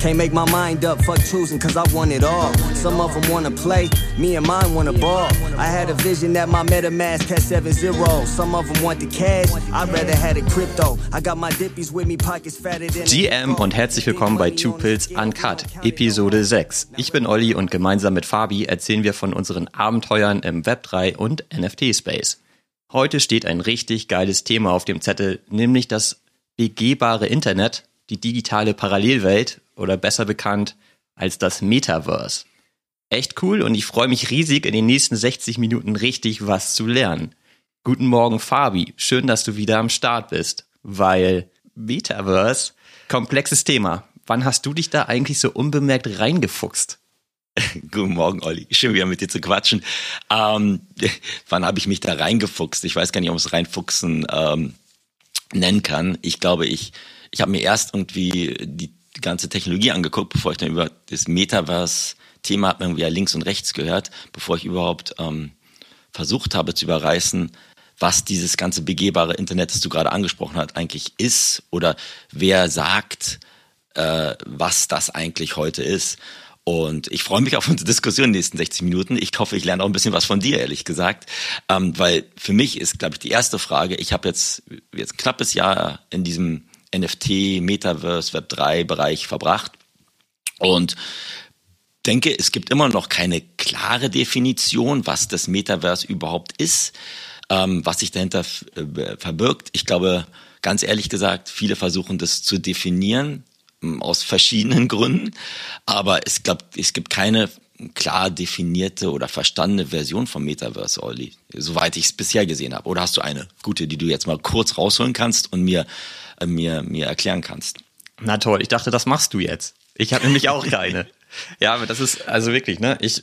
Can't make my mind up, fuck choosing, cause I want it all. Some of them wanna play, me and mine wanna ball. I had a vision that my MetaMask had 7 0. Some of them want the cash, I'd rather had a crypto. I got my dippies with me, pockets fatter than. GM und herzlich willkommen bei Two Pills Uncut, Episode 6. Ich bin Olli und gemeinsam mit Fabi erzählen wir von unseren Abenteuern im Web3 und NFT-Space. Heute steht ein richtig geiles Thema auf dem Zettel, nämlich das begehbare Internet, die digitale Parallelwelt oder besser bekannt als das Metaverse. Echt cool und ich freue mich riesig, in den nächsten 60 Minuten richtig was zu lernen. Guten Morgen, Fabi. Schön, dass du wieder am Start bist, weil Metaverse, komplexes Thema. Wann hast du dich da eigentlich so unbemerkt reingefuchst? Guten Morgen, Olli. Schön wieder mit dir zu quatschen. Ähm, wann habe ich mich da reingefuchst? Ich weiß gar nicht, ob es reinfuchsen ähm, nennen kann. Ich glaube, ich, ich habe mir erst irgendwie die ganze Technologie angeguckt, bevor ich dann über das Metaverse-Thema habe irgendwie ja links und rechts gehört, bevor ich überhaupt ähm, versucht habe zu überreißen, was dieses ganze begehbare Internet, das du gerade angesprochen hast, eigentlich ist oder wer sagt, äh, was das eigentlich heute ist. Und ich freue mich auf unsere Diskussion in den nächsten 60 Minuten. Ich hoffe, ich lerne auch ein bisschen was von dir, ehrlich gesagt. Ähm, weil für mich ist, glaube ich, die erste Frage, ich habe jetzt, jetzt ein knappes Jahr in diesem NFT, Metaverse, Web3-Bereich verbracht. Und denke, es gibt immer noch keine klare Definition, was das Metaverse überhaupt ist, ähm, was sich dahinter äh, verbirgt. Ich glaube, ganz ehrlich gesagt, viele versuchen das zu definieren aus verschiedenen Gründen. Aber es, glaub, es gibt keine klar definierte oder verstandene Version vom Metaverse, Olli, soweit ich es bisher gesehen habe. Oder hast du eine gute, die du jetzt mal kurz rausholen kannst und mir, mir, mir erklären kannst? Na toll, ich dachte, das machst du jetzt. Ich habe nämlich auch keine. ja, aber das ist also wirklich, ne? Ich,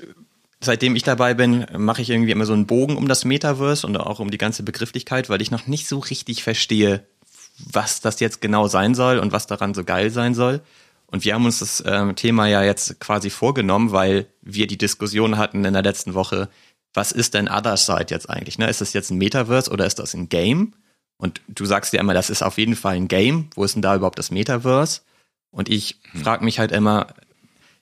seitdem ich dabei bin, mache ich irgendwie immer so einen Bogen um das Metaverse und auch um die ganze Begrifflichkeit, weil ich noch nicht so richtig verstehe, was das jetzt genau sein soll und was daran so geil sein soll. Und wir haben uns das ähm, Thema ja jetzt quasi vorgenommen, weil wir die Diskussion hatten in der letzten Woche, was ist denn Other Side jetzt eigentlich? Ne? Ist das jetzt ein Metaverse oder ist das ein Game? Und du sagst ja immer, das ist auf jeden Fall ein Game. Wo ist denn da überhaupt das Metaverse? Und ich hm. frage mich halt immer,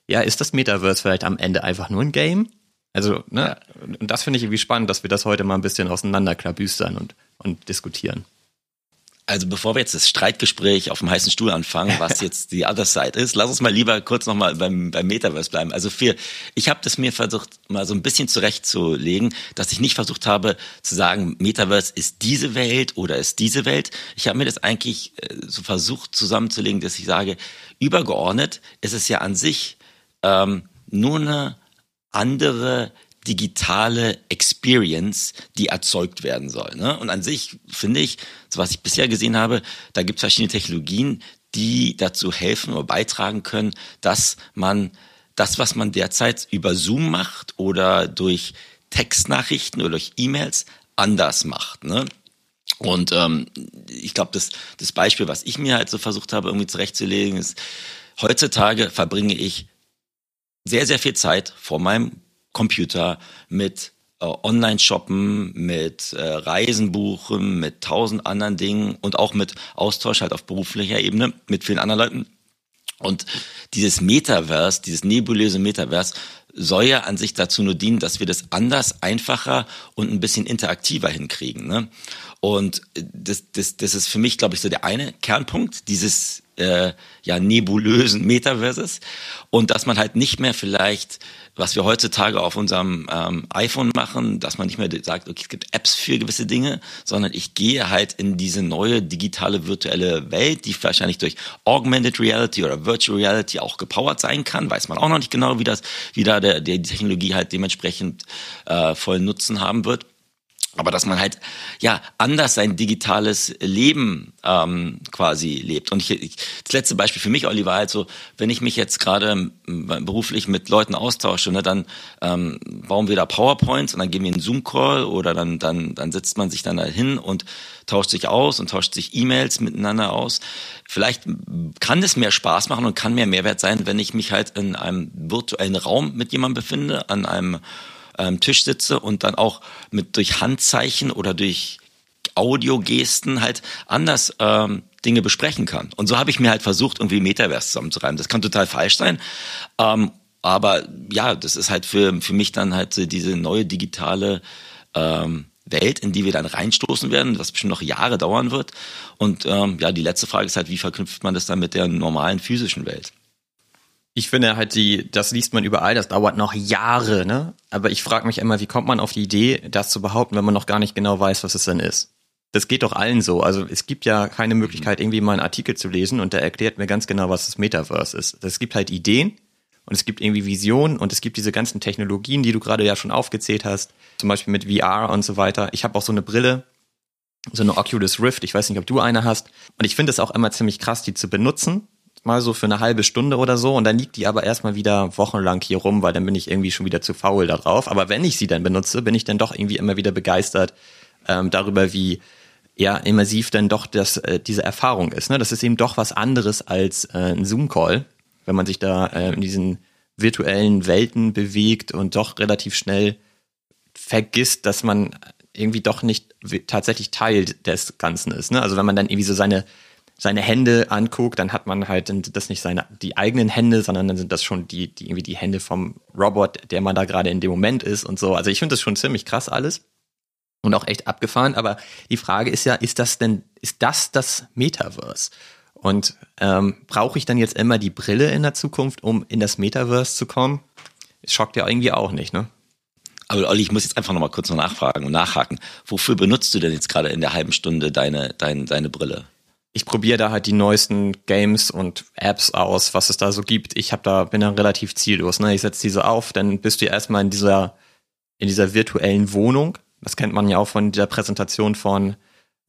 ja, ist das Metaverse vielleicht am Ende einfach nur ein Game? Also, ne? Und das finde ich irgendwie spannend, dass wir das heute mal ein bisschen auseinanderklabüstern und, und diskutieren. Also bevor wir jetzt das Streitgespräch auf dem heißen Stuhl anfangen, was jetzt die Other Side ist, lass uns mal lieber kurz nochmal beim, beim Metaverse bleiben. Also für, ich habe das mir versucht, mal so ein bisschen zurechtzulegen, dass ich nicht versucht habe zu sagen, Metaverse ist diese Welt oder ist diese Welt. Ich habe mir das eigentlich äh, so versucht zusammenzulegen, dass ich sage, übergeordnet ist es ja an sich ähm, nur eine andere digitale Experience, die erzeugt werden soll. Ne? Und an sich finde ich, so was ich bisher gesehen habe, da gibt es verschiedene Technologien, die dazu helfen oder beitragen können, dass man das, was man derzeit über Zoom macht oder durch Textnachrichten oder durch E-Mails anders macht. Ne? Und ähm, ich glaube, das, das Beispiel, was ich mir halt so versucht habe, irgendwie zurechtzulegen, ist, heutzutage verbringe ich sehr, sehr viel Zeit vor meinem Computer, mit äh, Online-Shoppen, mit äh, Reisen buchen, mit tausend anderen Dingen und auch mit Austausch halt auf beruflicher Ebene mit vielen anderen Leuten. Und dieses Metaverse, dieses nebulöse Metaverse, soll ja an sich dazu nur dienen, dass wir das anders, einfacher und ein bisschen interaktiver hinkriegen. Ne? Und das, das, das ist für mich, glaube ich, so der eine Kernpunkt dieses äh, ja nebulösen Metaverses und dass man halt nicht mehr vielleicht was wir heutzutage auf unserem ähm, iPhone machen, dass man nicht mehr sagt, okay, es gibt Apps für gewisse Dinge, sondern ich gehe halt in diese neue digitale virtuelle Welt, die wahrscheinlich durch Augmented Reality oder Virtual Reality auch gepowert sein kann, weiß man auch noch nicht genau, wie das, wie da der, der die Technologie halt dementsprechend äh, vollen Nutzen haben wird aber dass man halt ja anders sein digitales Leben ähm, quasi lebt. Und ich, ich, das letzte Beispiel für mich, Olli, war halt so, wenn ich mich jetzt gerade beruflich mit Leuten austausche, ne, dann ähm, bauen wir da PowerPoints und dann gehen wir einen Zoom-Call oder dann, dann, dann setzt man sich dann da hin und tauscht sich aus und tauscht sich E-Mails miteinander aus. Vielleicht kann es mehr Spaß machen und kann mehr Mehrwert sein, wenn ich mich halt in einem virtuellen Raum mit jemandem befinde, an einem ähm, Tisch sitze und dann auch mit durch Handzeichen oder durch Audiogesten halt anders ähm, Dinge besprechen kann. Und so habe ich mir halt versucht, irgendwie Metaverse zusammenzureimen. Das kann total falsch sein. Ähm, aber ja, das ist halt für, für mich dann halt diese neue digitale ähm, Welt, in die wir dann reinstoßen werden, was bestimmt noch Jahre dauern wird. Und ähm, ja, die letzte Frage ist halt, wie verknüpft man das dann mit der normalen physischen Welt? Ich finde halt, die, das liest man überall, das dauert noch Jahre, ne? Aber ich frage mich immer, wie kommt man auf die Idee, das zu behaupten, wenn man noch gar nicht genau weiß, was es denn ist? Das geht doch allen so. Also es gibt ja keine Möglichkeit, irgendwie mal einen Artikel zu lesen und der erklärt mir ganz genau, was das Metaverse ist. Es gibt halt Ideen und es gibt irgendwie Visionen und es gibt diese ganzen Technologien, die du gerade ja schon aufgezählt hast, zum Beispiel mit VR und so weiter. Ich habe auch so eine Brille, so eine Oculus Rift. Ich weiß nicht, ob du eine hast. Und ich finde es auch immer ziemlich krass, die zu benutzen mal so für eine halbe Stunde oder so und dann liegt die aber erstmal wieder wochenlang hier rum, weil dann bin ich irgendwie schon wieder zu faul da drauf. Aber wenn ich sie dann benutze, bin ich dann doch irgendwie immer wieder begeistert ähm, darüber, wie ja immersiv dann doch das, äh, diese Erfahrung ist. Ne? Das ist eben doch was anderes als äh, ein Zoom-Call, wenn man sich da äh, in diesen virtuellen Welten bewegt und doch relativ schnell vergisst, dass man irgendwie doch nicht tatsächlich Teil des Ganzen ist. Ne? Also wenn man dann irgendwie so seine seine Hände anguckt, dann hat man halt das nicht seine die eigenen Hände, sondern dann sind das schon die die irgendwie die Hände vom Robot, der man da gerade in dem Moment ist und so. Also ich finde das schon ziemlich krass alles und auch echt abgefahren. Aber die Frage ist ja, ist das denn ist das das Metaverse? Und ähm, brauche ich dann jetzt immer die Brille in der Zukunft, um in das Metaverse zu kommen? Das schockt ja irgendwie auch nicht, ne? Aber Olli, ich muss jetzt einfach nochmal kurz nachfragen und nachhaken. Wofür benutzt du denn jetzt gerade in der halben Stunde deine, deine, deine Brille? Ich probiere da halt die neuesten Games und Apps aus, was es da so gibt. Ich hab da bin da relativ ziellos. Ne? Ich setze diese auf, dann bist du erstmal in dieser in dieser virtuellen Wohnung. Das kennt man ja auch von dieser Präsentation von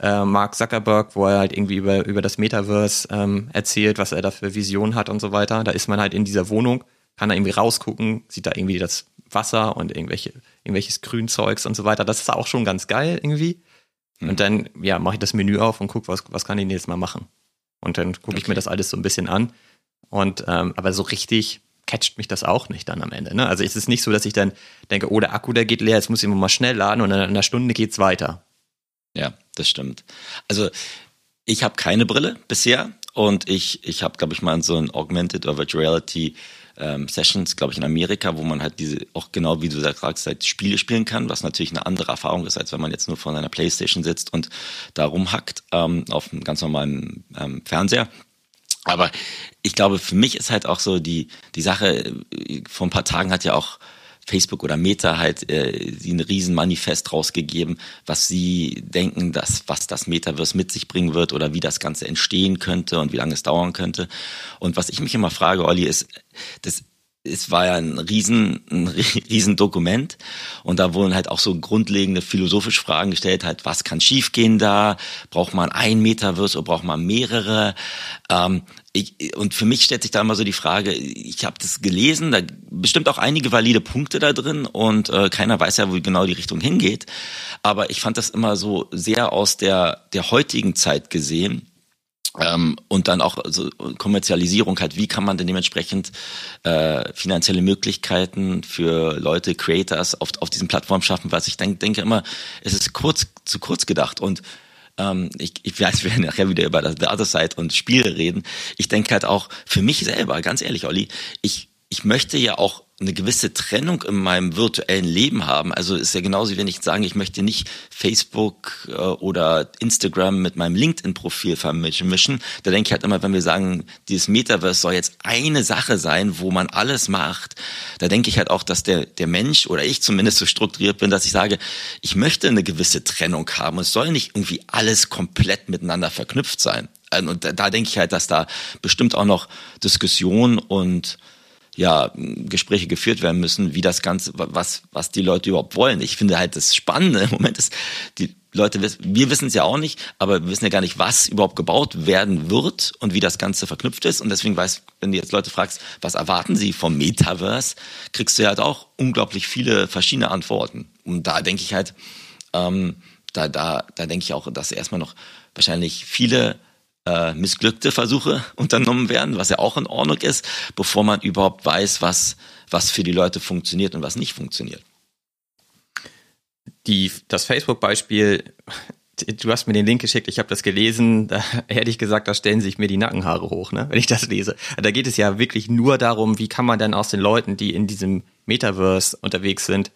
äh, Mark Zuckerberg, wo er halt irgendwie über über das Metaverse ähm, erzählt, was er da für Visionen hat und so weiter. Da ist man halt in dieser Wohnung, kann da irgendwie rausgucken, sieht da irgendwie das Wasser und irgendwelche irgendwelches Grünzeugs und so weiter. Das ist auch schon ganz geil irgendwie. Mhm. Und dann, ja, mache ich das Menü auf und gucke, was, was kann ich denn jetzt mal machen? Und dann gucke okay. ich mir das alles so ein bisschen an. Und ähm, aber so richtig catcht mich das auch nicht dann am Ende. Ne? Also es ist nicht so, dass ich dann denke, oh, der Akku, der geht leer, jetzt muss ich mal schnell laden und in einer Stunde geht's weiter. Ja, das stimmt. Also ich habe keine Brille bisher und ich, ich habe, glaube ich, mal so ein Augmented or Virtual Reality ähm, Sessions, glaube ich, in Amerika, wo man halt diese, auch genau wie du sagst, halt Spiele spielen kann, was natürlich eine andere Erfahrung ist, als wenn man jetzt nur vor seiner Playstation sitzt und da rumhackt ähm, auf einem ganz normalen ähm, Fernseher. Aber ich glaube, für mich ist halt auch so die, die Sache, äh, vor ein paar Tagen hat ja auch Facebook oder Meta halt äh, sie ein riesen Manifest rausgegeben, was sie denken, dass was das Metaverse mit sich bringen wird oder wie das Ganze entstehen könnte und wie lange es dauern könnte. Und was ich mich immer frage, Olli, ist, das es war ja ein riesen, ein riesen Dokument und da wurden halt auch so grundlegende philosophische Fragen gestellt, halt, was kann schiefgehen da? Braucht man ein Metaverse oder braucht man mehrere? Ähm, ich, und für mich stellt sich da immer so die Frage, ich habe das gelesen, da bestimmt auch einige valide Punkte da drin und äh, keiner weiß ja, wo genau die Richtung hingeht. Aber ich fand das immer so sehr aus der, der heutigen Zeit gesehen ähm, und dann auch so Kommerzialisierung halt, wie kann man denn dementsprechend äh, finanzielle Möglichkeiten für Leute, Creators auf, auf diesen Plattformen schaffen, was ich denk, denke immer, es ist kurz zu kurz gedacht und ähm, ich, ich weiß, wir werden nachher wieder über das The Other Side und Spiele reden. Ich denke halt auch für mich selber, ganz ehrlich, Olli, ich, ich möchte ja auch eine gewisse Trennung in meinem virtuellen Leben haben. Also ist ja genauso, wenn ich sage, ich möchte nicht Facebook äh, oder Instagram mit meinem LinkedIn-Profil vermischen. Da denke ich halt immer, wenn wir sagen, dieses Metaverse soll jetzt eine Sache sein, wo man alles macht, da denke ich halt auch, dass der, der Mensch oder ich zumindest so strukturiert bin, dass ich sage, ich möchte eine gewisse Trennung haben. Es soll nicht irgendwie alles komplett miteinander verknüpft sein. Und da, da denke ich halt, dass da bestimmt auch noch Diskussion und ja, Gespräche geführt werden müssen, wie das Ganze, was, was die Leute überhaupt wollen. Ich finde halt das Spannende im Moment ist, die Leute wir wissen es ja auch nicht, aber wir wissen ja gar nicht, was überhaupt gebaut werden wird und wie das Ganze verknüpft ist. Und deswegen weiß, wenn du jetzt Leute fragst, was erwarten sie vom Metaverse, kriegst du ja halt auch unglaublich viele verschiedene Antworten. Und da denke ich halt, ähm, da, da, da denke ich auch, dass erstmal noch wahrscheinlich viele äh, missglückte Versuche unternommen werden, was ja auch in Ordnung ist, bevor man überhaupt weiß, was, was für die Leute funktioniert und was nicht funktioniert. Die, das Facebook-Beispiel du hast mir den Link geschickt, ich habe das gelesen, da hätte ich gesagt, da stellen sich mir die Nackenhaare hoch, ne, wenn ich das lese. Da geht es ja wirklich nur darum, wie kann man dann aus den Leuten, die in diesem Metaverse unterwegs sind,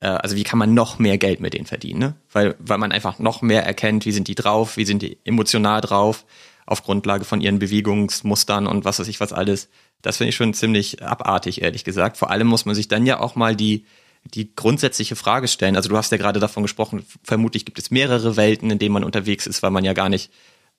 äh, also wie kann man noch mehr Geld mit denen verdienen, ne? Weil, weil man einfach noch mehr erkennt, wie sind die drauf, wie sind die emotional drauf, auf Grundlage von ihren Bewegungsmustern und was weiß ich was alles. Das finde ich schon ziemlich abartig, ehrlich gesagt. Vor allem muss man sich dann ja auch mal die die grundsätzliche Frage stellen. Also du hast ja gerade davon gesprochen, vermutlich gibt es mehrere Welten, in denen man unterwegs ist, weil man ja gar nicht,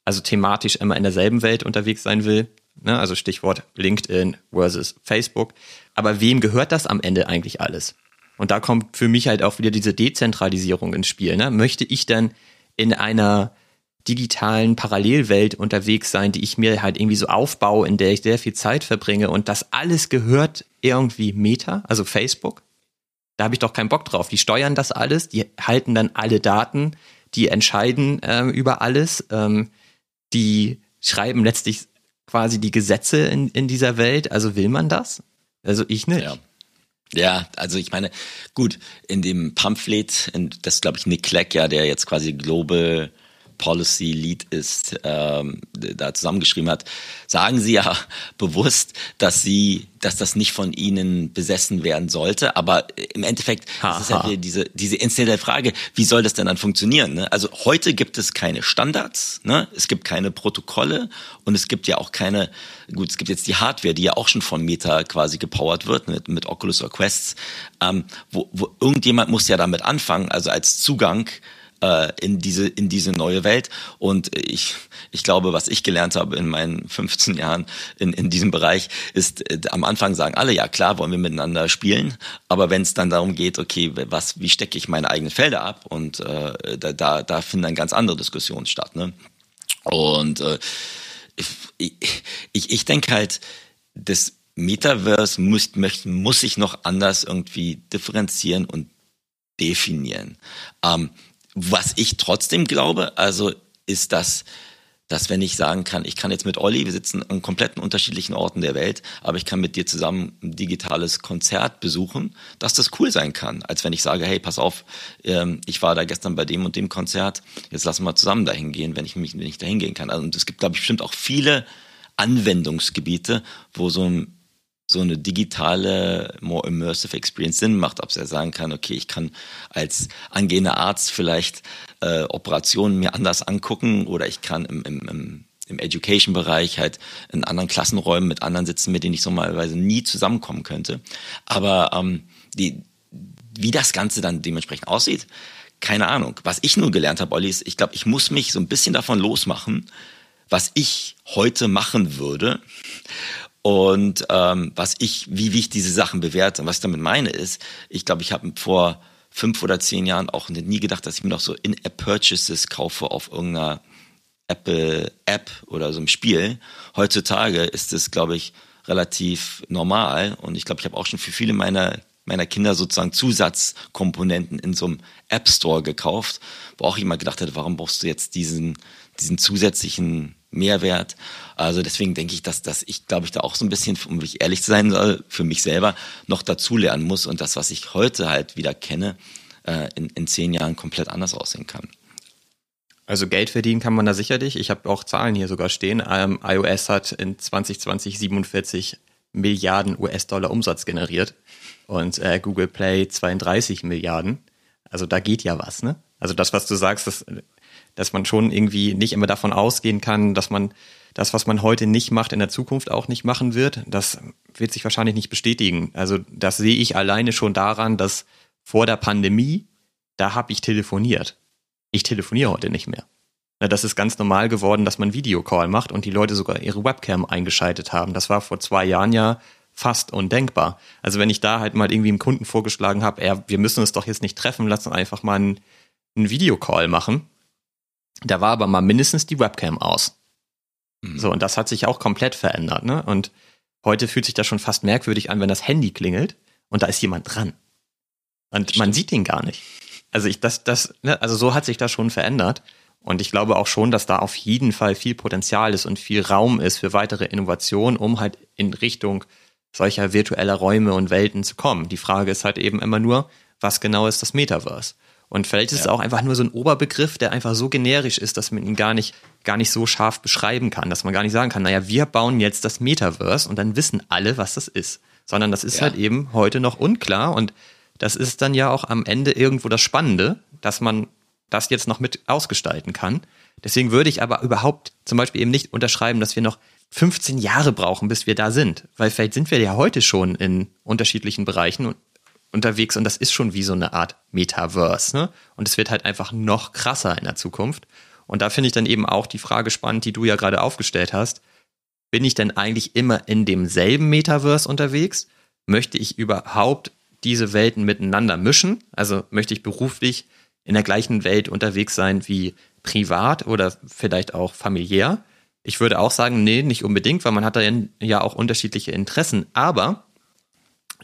also thematisch immer in derselben Welt unterwegs sein will. Ne? Also Stichwort LinkedIn versus Facebook. Aber wem gehört das am Ende eigentlich alles? Und da kommt für mich halt auch wieder diese Dezentralisierung ins Spiel. Ne? Möchte ich dann in einer digitalen Parallelwelt unterwegs sein, die ich mir halt irgendwie so aufbaue, in der ich sehr viel Zeit verbringe und das alles gehört irgendwie Meta, also Facebook? Da habe ich doch keinen Bock drauf. Die steuern das alles, die halten dann alle Daten, die entscheiden ähm, über alles, ähm, die schreiben letztlich quasi die Gesetze in, in dieser Welt. Also will man das? Also ich nicht. Ja. Ja, also ich meine, gut, in dem Pamphlet, in, das glaube ich Nick Clegg, ja, der jetzt quasi Global Policy Lead ist, ähm, da zusammengeschrieben hat, sagen Sie ja bewusst, dass Sie, dass das nicht von Ihnen besessen werden sollte. Aber im Endeffekt ha, ist es ja diese, diese instanzielle Frage, wie soll das denn dann funktionieren? Ne? Also heute gibt es keine Standards, ne? es gibt keine Protokolle und es gibt ja auch keine, gut, es gibt jetzt die Hardware, die ja auch schon von Meta quasi gepowert wird mit, mit Oculus oder Quests, ähm, wo, wo irgendjemand muss ja damit anfangen, also als Zugang äh, in diese in diese neue Welt. Und ich ich glaube, was ich gelernt habe in meinen 15 Jahren in in diesem Bereich ist äh, am Anfang sagen alle ja klar wollen wir miteinander spielen, aber wenn es dann darum geht, okay was wie stecke ich meine eigenen Felder ab und äh, da da da finden dann ganz andere Diskussionen statt. Ne? Und äh, ich, ich, ich denke halt, das Metaverse muss, muss sich noch anders irgendwie differenzieren und definieren. Ähm, was ich trotzdem glaube, also ist das, dass wenn ich sagen kann, ich kann jetzt mit Olli, wir sitzen an kompletten unterschiedlichen Orten der Welt, aber ich kann mit dir zusammen ein digitales Konzert besuchen, dass das cool sein kann, als wenn ich sage, hey, pass auf, ähm, ich war da gestern bei dem und dem Konzert, jetzt lassen wir zusammen dahin gehen, wenn ich mich nicht dahin gehen kann. Also und es gibt, glaube ich, bestimmt auch viele Anwendungsgebiete, wo so ein so eine digitale, more immersive Experience Sinn macht, ob er sagen kann, okay, ich kann als angehender Arzt vielleicht äh, Operationen mir anders angucken oder ich kann im, im, im im Education-Bereich halt in anderen Klassenräumen mit anderen sitzen, mit denen ich normalerweise nie zusammenkommen könnte. Aber ähm, die, wie das Ganze dann dementsprechend aussieht, keine Ahnung. Was ich nur gelernt habe, Olli, ist, ich glaube, ich muss mich so ein bisschen davon losmachen, was ich heute machen würde und ähm, was ich, wie, wie ich diese Sachen bewerte und was ich damit meine ist, ich glaube, ich habe vor fünf oder zehn Jahren auch nie gedacht, dass ich mir noch so In-App-Purchases kaufe auf irgendeiner Apple-App oder so einem Spiel. Heutzutage ist es, glaube ich, relativ normal und ich glaube, ich habe auch schon für viele meiner meiner Kinder sozusagen Zusatzkomponenten in so einem App Store gekauft, wo auch jemand gedacht hätte, warum brauchst du jetzt diesen, diesen zusätzlichen Mehrwert. Also deswegen denke ich, dass, dass ich, glaube ich, da auch so ein bisschen, um mich ehrlich zu sein soll, für mich selber noch dazulernen muss und das, was ich heute halt wieder kenne, äh, in, in zehn Jahren komplett anders aussehen kann. Also Geld verdienen kann man da sicherlich. Ich habe auch Zahlen hier sogar stehen. Ähm, iOS hat in 2020 47 Milliarden US-Dollar Umsatz generiert und äh, Google Play 32 Milliarden. Also da geht ja was, ne? Also das, was du sagst, das dass man schon irgendwie nicht immer davon ausgehen kann, dass man das, was man heute nicht macht, in der Zukunft auch nicht machen wird. Das wird sich wahrscheinlich nicht bestätigen. Also das sehe ich alleine schon daran, dass vor der Pandemie, da habe ich telefoniert. Ich telefoniere heute nicht mehr. Das ist ganz normal geworden, dass man Videocall macht und die Leute sogar ihre Webcam eingeschaltet haben. Das war vor zwei Jahren ja fast undenkbar. Also wenn ich da halt mal irgendwie einem Kunden vorgeschlagen habe, wir müssen uns doch jetzt nicht treffen, lass uns einfach mal einen, einen Videocall machen, da war aber mal mindestens die Webcam aus. Mhm. So, und das hat sich auch komplett verändert, ne? Und heute fühlt sich das schon fast merkwürdig an, wenn das Handy klingelt und da ist jemand dran. Und man sieht ihn gar nicht. Also ich, das, das, ne, also so hat sich das schon verändert. Und ich glaube auch schon, dass da auf jeden Fall viel Potenzial ist und viel Raum ist für weitere Innovationen, um halt in Richtung solcher virtueller Räume und Welten zu kommen. Die Frage ist halt eben immer nur, was genau ist das Metaverse? Und vielleicht ist ja. es auch einfach nur so ein Oberbegriff, der einfach so generisch ist, dass man ihn gar nicht, gar nicht so scharf beschreiben kann, dass man gar nicht sagen kann, naja, wir bauen jetzt das Metaverse und dann wissen alle, was das ist. Sondern das ist ja. halt eben heute noch unklar und das ist dann ja auch am Ende irgendwo das Spannende, dass man das jetzt noch mit ausgestalten kann. Deswegen würde ich aber überhaupt zum Beispiel eben nicht unterschreiben, dass wir noch 15 Jahre brauchen, bis wir da sind. Weil vielleicht sind wir ja heute schon in unterschiedlichen Bereichen unterwegs und das ist schon wie so eine Art Metaverse. Ne? Und es wird halt einfach noch krasser in der Zukunft. Und da finde ich dann eben auch die Frage spannend, die du ja gerade aufgestellt hast. Bin ich denn eigentlich immer in demselben Metaverse unterwegs? Möchte ich überhaupt diese Welten miteinander mischen? Also möchte ich beruflich in der gleichen Welt unterwegs sein wie privat oder vielleicht auch familiär? Ich würde auch sagen, nee, nicht unbedingt, weil man hat da ja auch unterschiedliche Interessen. Aber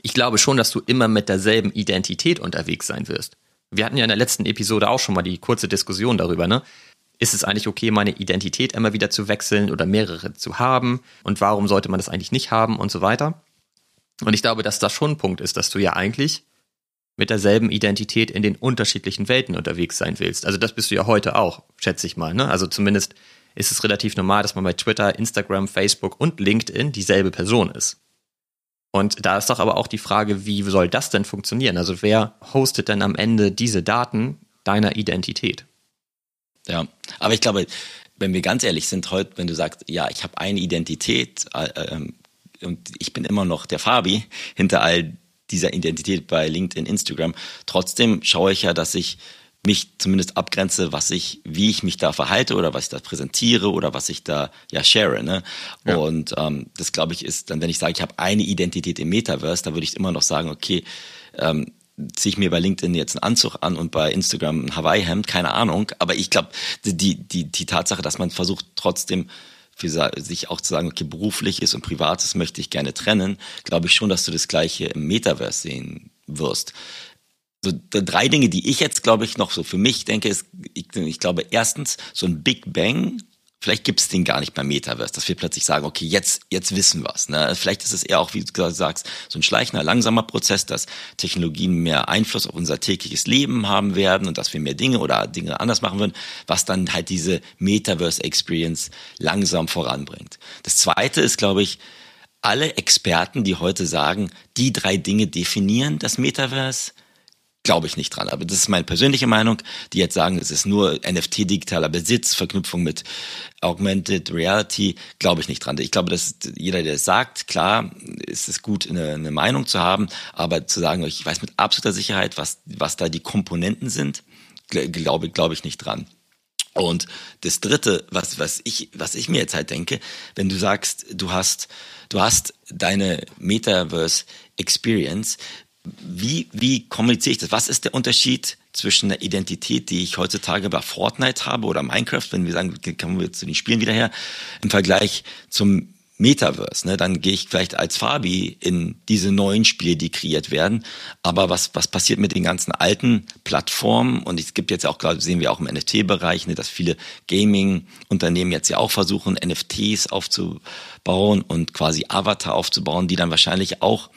ich glaube schon, dass du immer mit derselben Identität unterwegs sein wirst. Wir hatten ja in der letzten Episode auch schon mal die kurze Diskussion darüber, ne? Ist es eigentlich okay, meine Identität immer wieder zu wechseln oder mehrere zu haben? Und warum sollte man das eigentlich nicht haben und so weiter? Und ich glaube, dass das schon ein Punkt ist, dass du ja eigentlich mit derselben Identität in den unterschiedlichen Welten unterwegs sein willst. Also das bist du ja heute auch, schätze ich mal. Ne? Also zumindest ist es relativ normal, dass man bei Twitter, Instagram, Facebook und LinkedIn dieselbe Person ist. Und da ist doch aber auch die Frage, wie soll das denn funktionieren? Also wer hostet denn am Ende diese Daten deiner Identität? Ja, aber ich glaube, wenn wir ganz ehrlich sind, heute, wenn du sagst, ja, ich habe eine Identität äh, äh, und ich bin immer noch der Fabi hinter all dieser Identität bei LinkedIn, Instagram, trotzdem schaue ich ja, dass ich mich zumindest abgrenze, was ich, wie ich mich da verhalte oder was ich da präsentiere oder was ich da ja share. Ne? Ja. Und ähm, das glaube ich ist dann, wenn ich sage, ich habe eine Identität im Metaverse, da würde ich immer noch sagen, okay, ähm, ziehe ich mir bei LinkedIn jetzt einen Anzug an und bei Instagram ein Hawaii-Hemd, keine Ahnung. Aber ich glaube, die, die, die Tatsache, dass man versucht trotzdem für sich auch zu sagen, okay, berufliches und privates möchte ich gerne trennen, glaube ich schon, dass du das Gleiche im Metaverse sehen wirst so drei Dinge, die ich jetzt, glaube ich, noch so für mich denke, ist, ich, ich glaube, erstens, so ein Big Bang, vielleicht gibt es den gar nicht beim Metaverse, dass wir plötzlich sagen, okay, jetzt, jetzt wissen wir's. Ne? Vielleicht ist es eher auch, wie du sagst, so ein schleichender, langsamer Prozess, dass Technologien mehr Einfluss auf unser tägliches Leben haben werden und dass wir mehr Dinge oder Dinge anders machen würden, was dann halt diese Metaverse-Experience langsam voranbringt. Das zweite ist, glaube ich, alle Experten, die heute sagen, die drei Dinge definieren das Metaverse, glaube ich nicht dran. Aber das ist meine persönliche Meinung, die jetzt sagen, es ist nur NFT digitaler Besitz, Verknüpfung mit Augmented Reality, glaube ich nicht dran. Ich glaube, dass jeder, der es sagt, klar, ist es gut, eine, eine Meinung zu haben, aber zu sagen, ich weiß mit absoluter Sicherheit, was, was da die Komponenten sind, glaube, glaube ich nicht dran. Und das dritte, was, was ich, was ich mir jetzt halt denke, wenn du sagst, du hast, du hast deine Metaverse Experience, wie, wie kommuniziere ich das? Was ist der Unterschied zwischen der Identität, die ich heutzutage bei Fortnite habe oder Minecraft, wenn wir sagen, kommen wir zu den Spielen wieder her, im Vergleich zum Metaverse, ne? dann gehe ich vielleicht als Fabi in diese neuen Spiele, die kreiert werden. Aber was, was passiert mit den ganzen alten Plattformen? Und es gibt jetzt auch, gerade sehen wir auch im NFT-Bereich, ne, dass viele Gaming-Unternehmen jetzt ja auch versuchen, NFTs aufzubauen und quasi Avatar aufzubauen, die dann wahrscheinlich auch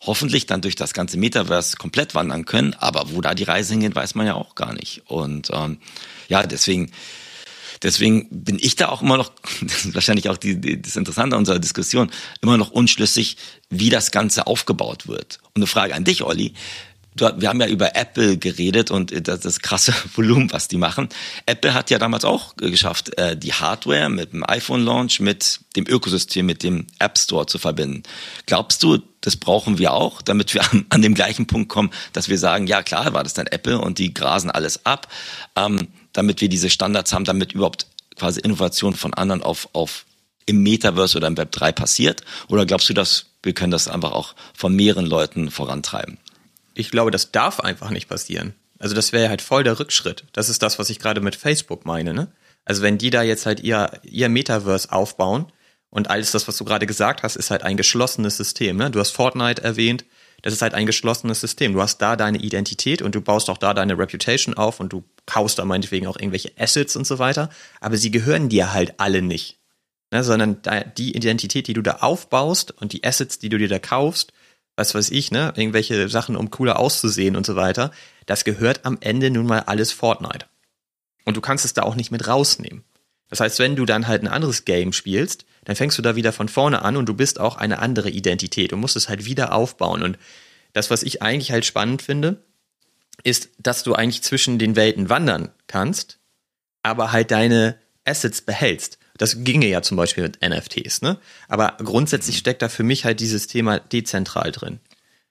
hoffentlich dann durch das ganze Metaverse komplett wandern können. Aber wo da die Reise hingeht, weiß man ja auch gar nicht. Und ähm, ja, deswegen, deswegen bin ich da auch immer noch, wahrscheinlich auch die, die, das Interessante an unserer Diskussion, immer noch unschlüssig, wie das Ganze aufgebaut wird. Und eine Frage an dich, Olli wir haben ja über Apple geredet und das, das krasse Volumen, was die machen. Apple hat ja damals auch geschafft, äh, die Hardware mit dem iPhone-Launch mit dem Ökosystem, mit dem App Store zu verbinden. Glaubst du, das brauchen wir auch, damit wir an, an dem gleichen Punkt kommen, dass wir sagen, ja klar, war das dann Apple und die grasen alles ab, ähm, damit wir diese Standards haben, damit überhaupt quasi Innovation von anderen auf, auf im Metaverse oder im Web 3 passiert? Oder glaubst du, dass wir können das einfach auch von mehreren Leuten vorantreiben? Ich glaube, das darf einfach nicht passieren. Also das wäre halt voll der Rückschritt. Das ist das, was ich gerade mit Facebook meine. Ne? Also wenn die da jetzt halt ihr, ihr Metaverse aufbauen und alles das, was du gerade gesagt hast, ist halt ein geschlossenes System. Ne? Du hast Fortnite erwähnt, das ist halt ein geschlossenes System. Du hast da deine Identität und du baust auch da deine Reputation auf und du kaufst da meinetwegen auch irgendwelche Assets und so weiter. Aber sie gehören dir halt alle nicht. Ne? Sondern die Identität, die du da aufbaust und die Assets, die du dir da kaufst, was weiß ich, ne, irgendwelche Sachen, um cooler auszusehen und so weiter, das gehört am Ende nun mal alles Fortnite. Und du kannst es da auch nicht mit rausnehmen. Das heißt, wenn du dann halt ein anderes Game spielst, dann fängst du da wieder von vorne an und du bist auch eine andere Identität und musst es halt wieder aufbauen. Und das, was ich eigentlich halt spannend finde, ist, dass du eigentlich zwischen den Welten wandern kannst, aber halt deine Assets behältst. Das ginge ja zum Beispiel mit NFTs, ne? Aber grundsätzlich mhm. steckt da für mich halt dieses Thema dezentral drin.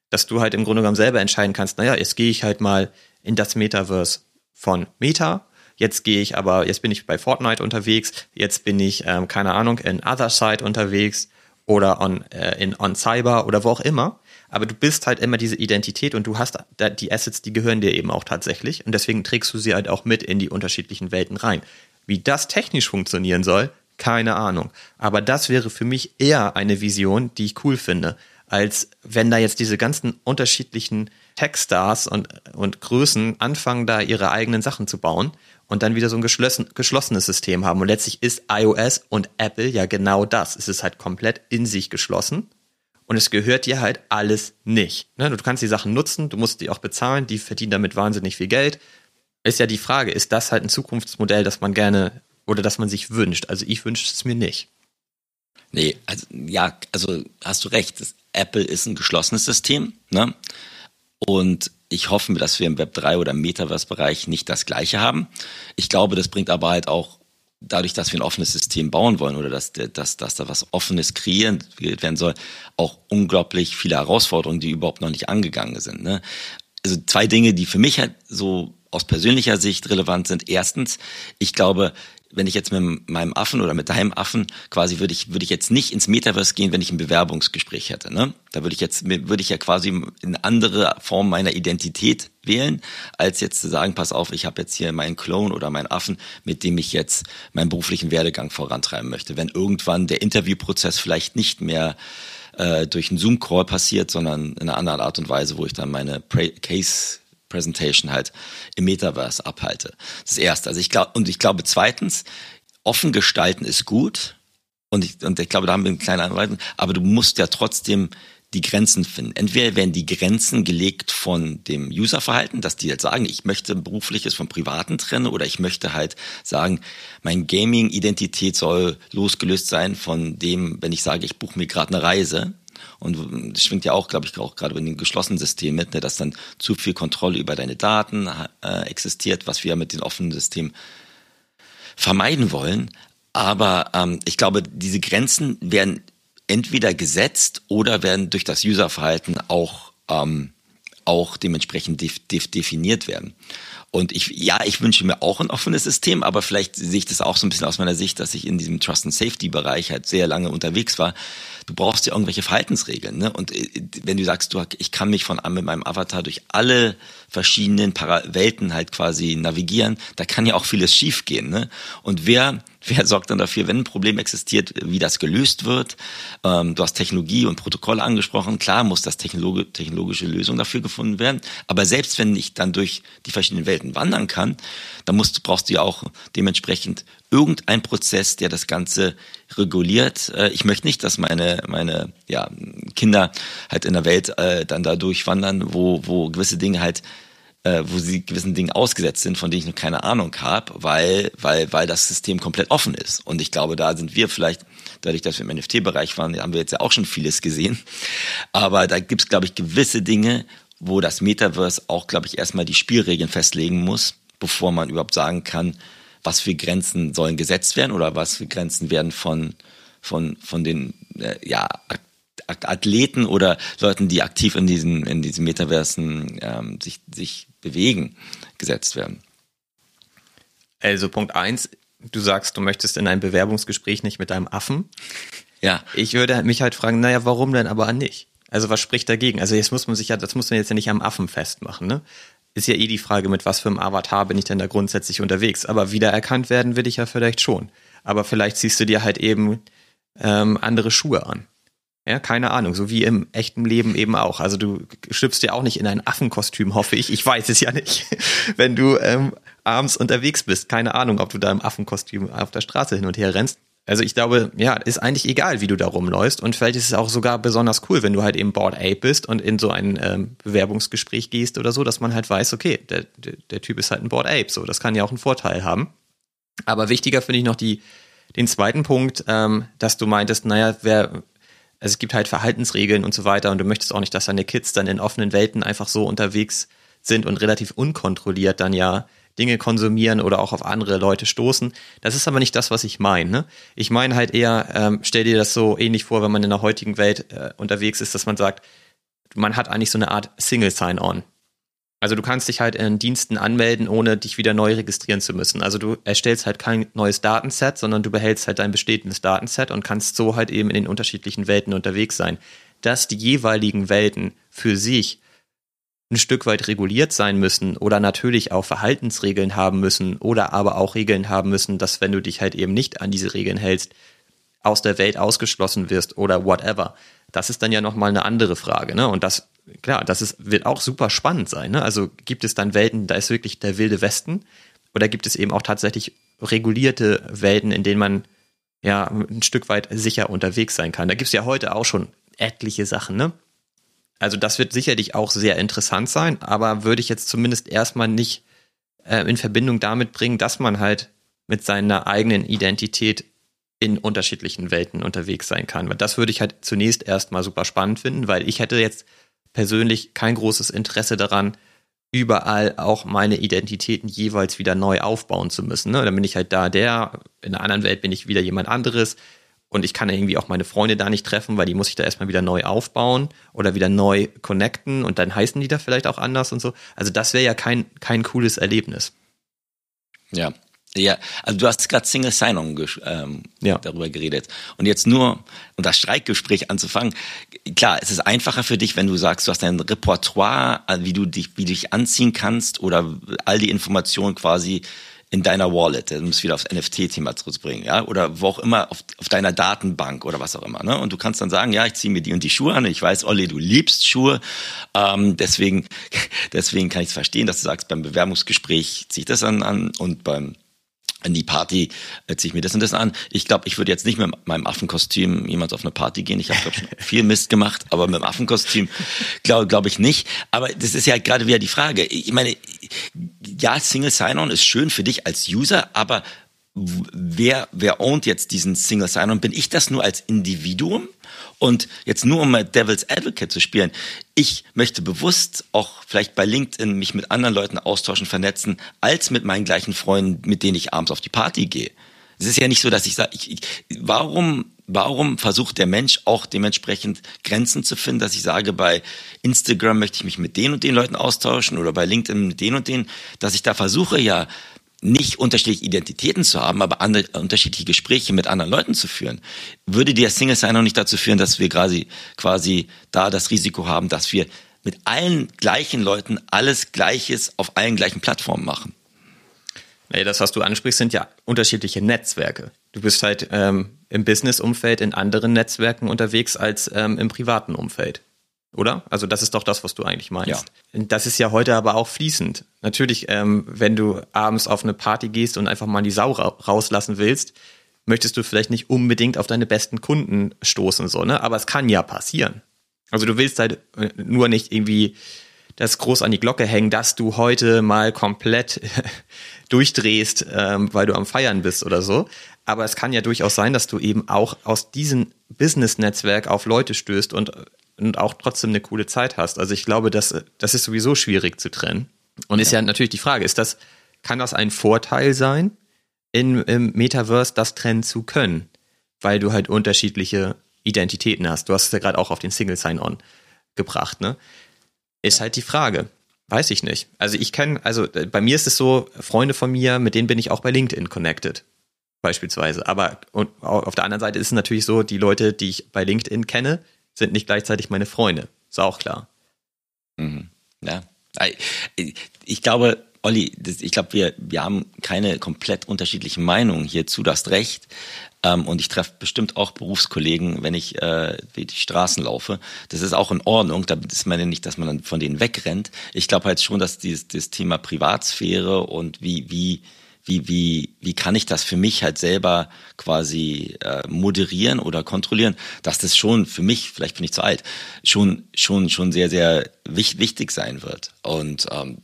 Dass du halt im Grunde genommen selber entscheiden kannst, naja, jetzt gehe ich halt mal in das Metaverse von Meta, jetzt gehe ich aber, jetzt bin ich bei Fortnite unterwegs, jetzt bin ich, ähm, keine Ahnung, in Otherside unterwegs oder on, äh, in On Cyber oder wo auch immer. Aber du bist halt immer diese Identität und du hast die Assets, die gehören dir eben auch tatsächlich. Und deswegen trägst du sie halt auch mit in die unterschiedlichen Welten rein. Wie das technisch funktionieren soll, keine Ahnung. Aber das wäre für mich eher eine Vision, die ich cool finde, als wenn da jetzt diese ganzen unterschiedlichen Tech-Stars und, und Größen anfangen, da ihre eigenen Sachen zu bauen und dann wieder so ein geschlossen, geschlossenes System haben. Und letztlich ist iOS und Apple ja genau das. Es ist halt komplett in sich geschlossen und es gehört dir halt alles nicht. Ne? Du kannst die Sachen nutzen, du musst die auch bezahlen, die verdienen damit wahnsinnig viel Geld. Ist ja die Frage, ist das halt ein Zukunftsmodell, das man gerne oder das man sich wünscht? Also ich wünsche es mir nicht. Nee, also ja, also hast du recht. Apple ist ein geschlossenes System, ne? Und ich hoffe, dass wir im Web 3 oder im Metaverse-Bereich nicht das Gleiche haben. Ich glaube, das bringt aber halt auch dadurch, dass wir ein offenes System bauen wollen oder dass, dass, dass da was Offenes kreieren werden soll, auch unglaublich viele Herausforderungen, die überhaupt noch nicht angegangen sind. Ne? Also zwei Dinge, die für mich halt so aus persönlicher Sicht relevant sind. Erstens, ich glaube, wenn ich jetzt mit meinem Affen oder mit deinem Affen quasi würde ich würde ich jetzt nicht ins Metaverse gehen, wenn ich ein Bewerbungsgespräch hätte, ne? Da würde ich jetzt würde ich ja quasi eine andere Form meiner Identität wählen, als jetzt zu sagen, pass auf, ich habe jetzt hier meinen Clone oder meinen Affen, mit dem ich jetzt meinen beruflichen Werdegang vorantreiben möchte. Wenn irgendwann der Interviewprozess vielleicht nicht mehr äh, durch einen Zoom-Call passiert, sondern in einer anderen Art und Weise, wo ich dann meine Case Presentation halt im Metaverse abhalte. Das ist erste. Also ich glaube, und ich glaube zweitens, offen gestalten ist gut. Und ich, und ich glaube, da haben wir eine kleine Anweisung, aber du musst ja trotzdem die Grenzen finden. Entweder werden die Grenzen gelegt von dem Userverhalten, dass die halt sagen, ich möchte berufliches vom Privaten trennen oder ich möchte halt sagen, mein Gaming-Identität soll losgelöst sein von dem, wenn ich sage, ich buche mir gerade eine Reise, und das schwingt ja auch, glaube ich, auch gerade in den geschlossenen Systemen mit, ne, dass dann zu viel Kontrolle über deine Daten äh, existiert, was wir mit den offenen Systemen vermeiden wollen. Aber ähm, ich glaube, diese Grenzen werden entweder gesetzt oder werden durch das Userverhalten auch, ähm, auch dementsprechend def def definiert werden. Und ich, ja, ich wünsche mir auch ein offenes System, aber vielleicht sehe ich das auch so ein bisschen aus meiner Sicht, dass ich in diesem Trust and Safety Bereich halt sehr lange unterwegs war. Du brauchst ja irgendwelche Verhaltensregeln, ne? Und äh, wenn du sagst, du, ich kann mich von mit meinem Avatar durch alle verschiedenen Para Welten halt quasi navigieren, da kann ja auch vieles schiefgehen, ne? Und wer Wer sorgt dann dafür, wenn ein Problem existiert, wie das gelöst wird? Ähm, du hast Technologie und Protokolle angesprochen. Klar muss das Technologi technologische Lösung dafür gefunden werden. Aber selbst wenn ich dann durch die verschiedenen Welten wandern kann, dann musst, brauchst du ja auch dementsprechend irgendein Prozess, der das Ganze reguliert. Äh, ich möchte nicht, dass meine, meine ja, Kinder halt in der Welt äh, dann da durchwandern, wo, wo gewisse Dinge halt äh, wo sie gewissen Dingen ausgesetzt sind, von denen ich noch keine Ahnung habe, weil, weil, weil das System komplett offen ist. Und ich glaube, da sind wir vielleicht, dadurch, dass wir im NFT-Bereich waren, haben wir jetzt ja auch schon vieles gesehen. Aber da gibt es, glaube ich, gewisse Dinge, wo das Metaverse auch, glaube ich, erstmal die Spielregeln festlegen muss, bevor man überhaupt sagen kann, was für Grenzen sollen gesetzt werden oder was für Grenzen werden von, von, von den äh, ja, Athleten oder Leuten, die aktiv in diesen, in diesen Metaversen ähm, sich, sich bewegen, gesetzt werden. Also Punkt eins, du sagst, du möchtest in ein Bewerbungsgespräch nicht mit deinem Affen. Ja. Ich würde mich halt fragen, naja, warum denn aber nicht? Also was spricht dagegen? Also jetzt muss man sich ja, das muss man jetzt ja nicht am Affen festmachen, ne? Ist ja eh die Frage, mit was für einem Avatar bin ich denn da grundsätzlich unterwegs. Aber wiedererkannt werden will ich ja vielleicht schon. Aber vielleicht ziehst du dir halt eben ähm, andere Schuhe an. Ja, keine Ahnung, so wie im echten Leben eben auch. Also du schlüpfst ja auch nicht in ein Affenkostüm, hoffe ich. Ich weiß es ja nicht. Wenn du ähm, abends unterwegs bist, keine Ahnung, ob du da im Affenkostüm auf der Straße hin und her rennst. Also ich glaube, ja, ist eigentlich egal, wie du da rumläufst. Und vielleicht ist es auch sogar besonders cool, wenn du halt eben Board Ape bist und in so ein ähm, Bewerbungsgespräch gehst oder so, dass man halt weiß, okay, der, der, der Typ ist halt ein Board Ape. So, das kann ja auch einen Vorteil haben. Aber wichtiger finde ich noch die, den zweiten Punkt, ähm, dass du meintest, naja, wer, also es gibt halt Verhaltensregeln und so weiter und du möchtest auch nicht, dass deine Kids dann in offenen Welten einfach so unterwegs sind und relativ unkontrolliert dann ja Dinge konsumieren oder auch auf andere Leute stoßen. Das ist aber nicht das, was ich meine. Ne? Ich meine halt eher, ähm, stell dir das so ähnlich vor, wenn man in der heutigen Welt äh, unterwegs ist, dass man sagt, man hat eigentlich so eine Art Single Sign-On. Also du kannst dich halt in Diensten anmelden, ohne dich wieder neu registrieren zu müssen. Also du erstellst halt kein neues Datenset, sondern du behältst halt dein bestehendes Datenset und kannst so halt eben in den unterschiedlichen Welten unterwegs sein. Dass die jeweiligen Welten für sich ein Stück weit reguliert sein müssen oder natürlich auch Verhaltensregeln haben müssen oder aber auch Regeln haben müssen, dass wenn du dich halt eben nicht an diese Regeln hältst, aus der Welt ausgeschlossen wirst oder whatever. Das ist dann ja nochmal eine andere Frage, ne? Und das, klar, das ist, wird auch super spannend sein, ne? Also gibt es dann Welten, da ist wirklich der wilde Westen oder gibt es eben auch tatsächlich regulierte Welten, in denen man ja ein Stück weit sicher unterwegs sein kann. Da gibt es ja heute auch schon etliche Sachen, ne? Also das wird sicherlich auch sehr interessant sein, aber würde ich jetzt zumindest erstmal nicht äh, in Verbindung damit bringen, dass man halt mit seiner eigenen Identität in unterschiedlichen Welten unterwegs sein kann. Das würde ich halt zunächst erstmal super spannend finden, weil ich hätte jetzt persönlich kein großes Interesse daran, überall auch meine Identitäten jeweils wieder neu aufbauen zu müssen. Ne? Dann bin ich halt da der, in einer anderen Welt bin ich wieder jemand anderes und ich kann irgendwie auch meine Freunde da nicht treffen, weil die muss ich da erstmal wieder neu aufbauen oder wieder neu connecten und dann heißen die da vielleicht auch anders und so. Also das wäre ja kein, kein cooles Erlebnis. Ja. Ja, also du hast gerade Single Sign-On ähm, ja. darüber geredet. Und jetzt nur, um das Streikgespräch anzufangen, klar, es ist einfacher für dich, wenn du sagst, du hast ein Repertoire, wie du dich, wie du dich anziehen kannst oder all die Informationen quasi in deiner Wallet, um es wieder aufs NFT-Thema zurückzubringen, ja, oder wo auch immer auf, auf deiner Datenbank oder was auch immer, ne? Und du kannst dann sagen, ja, ich ziehe mir die und die Schuhe an. Ich weiß, Olli, du liebst Schuhe, ähm, deswegen, deswegen kann ich es verstehen, dass du sagst, beim Bewerbungsgespräch ziehe ich das an, an und beim in die Party äh, ziehe ich mir das und das an. Ich glaube, ich würde jetzt nicht mit meinem Affenkostüm jemals auf eine Party gehen. Ich habe glaube schon viel Mist gemacht, aber mit dem Affenkostüm glaube glaub ich nicht. Aber das ist ja gerade wieder die Frage. Ich meine, ja, Single Sign-On ist schön für dich als User, aber wer, wer ownt jetzt diesen Single Sign-On? Bin ich das nur als Individuum? Und jetzt nur um mal Devil's Advocate zu spielen, ich möchte bewusst auch vielleicht bei LinkedIn mich mit anderen Leuten austauschen, vernetzen, als mit meinen gleichen Freunden, mit denen ich abends auf die Party gehe. Es ist ja nicht so, dass ich sage, ich, ich, warum, warum versucht der Mensch auch dementsprechend Grenzen zu finden, dass ich sage, bei Instagram möchte ich mich mit den und den Leuten austauschen oder bei LinkedIn mit den und den, dass ich da versuche ja nicht unterschiedliche Identitäten zu haben, aber andere, unterschiedliche Gespräche mit anderen Leuten zu führen, würde der Single Sign noch nicht dazu führen, dass wir quasi, quasi da das Risiko haben, dass wir mit allen gleichen Leuten alles Gleiches auf allen gleichen Plattformen machen. Naja, das, was du ansprichst, sind ja unterschiedliche Netzwerke. Du bist halt ähm, im Business-Umfeld in anderen Netzwerken unterwegs als ähm, im privaten Umfeld oder? Also das ist doch das, was du eigentlich meinst. Ja. Das ist ja heute aber auch fließend. Natürlich, ähm, wenn du abends auf eine Party gehst und einfach mal die Sau ra rauslassen willst, möchtest du vielleicht nicht unbedingt auf deine besten Kunden stoßen, so, ne? Aber es kann ja passieren. Also du willst halt äh, nur nicht irgendwie das groß an die Glocke hängen, dass du heute mal komplett durchdrehst, ähm, weil du am Feiern bist oder so. Aber es kann ja durchaus sein, dass du eben auch aus diesem Business-Netzwerk auf Leute stößt und und auch trotzdem eine coole Zeit hast. Also ich glaube, das, das ist sowieso schwierig zu trennen. Und ist ja natürlich die Frage, ist das, kann das ein Vorteil sein, in, im Metaverse das trennen zu können? Weil du halt unterschiedliche Identitäten hast. Du hast es ja gerade auch auf den Single Sign-On gebracht, ne? Ist halt die Frage. Weiß ich nicht. Also ich kenne, also bei mir ist es so, Freunde von mir, mit denen bin ich auch bei LinkedIn connected. Beispielsweise. Aber und auf der anderen Seite ist es natürlich so, die Leute, die ich bei LinkedIn kenne, sind nicht gleichzeitig meine Freunde. Ist auch klar. Mhm. Ja. Ich glaube, Olli, ich glaube, wir, wir haben keine komplett unterschiedlichen Meinungen hierzu, du hast recht. Ähm, und ich treffe bestimmt auch Berufskollegen, wenn ich äh, die Straßen laufe. Das ist auch in Ordnung. Da ist man ja nicht, dass man dann von denen wegrennt. Ich glaube halt schon, dass dieses, dieses Thema Privatsphäre und wie, wie, wie, wie, wie kann ich das für mich halt selber quasi äh, moderieren oder kontrollieren, dass das schon für mich, vielleicht bin ich zu alt, schon, schon, schon sehr, sehr wichtig sein wird. Und ähm,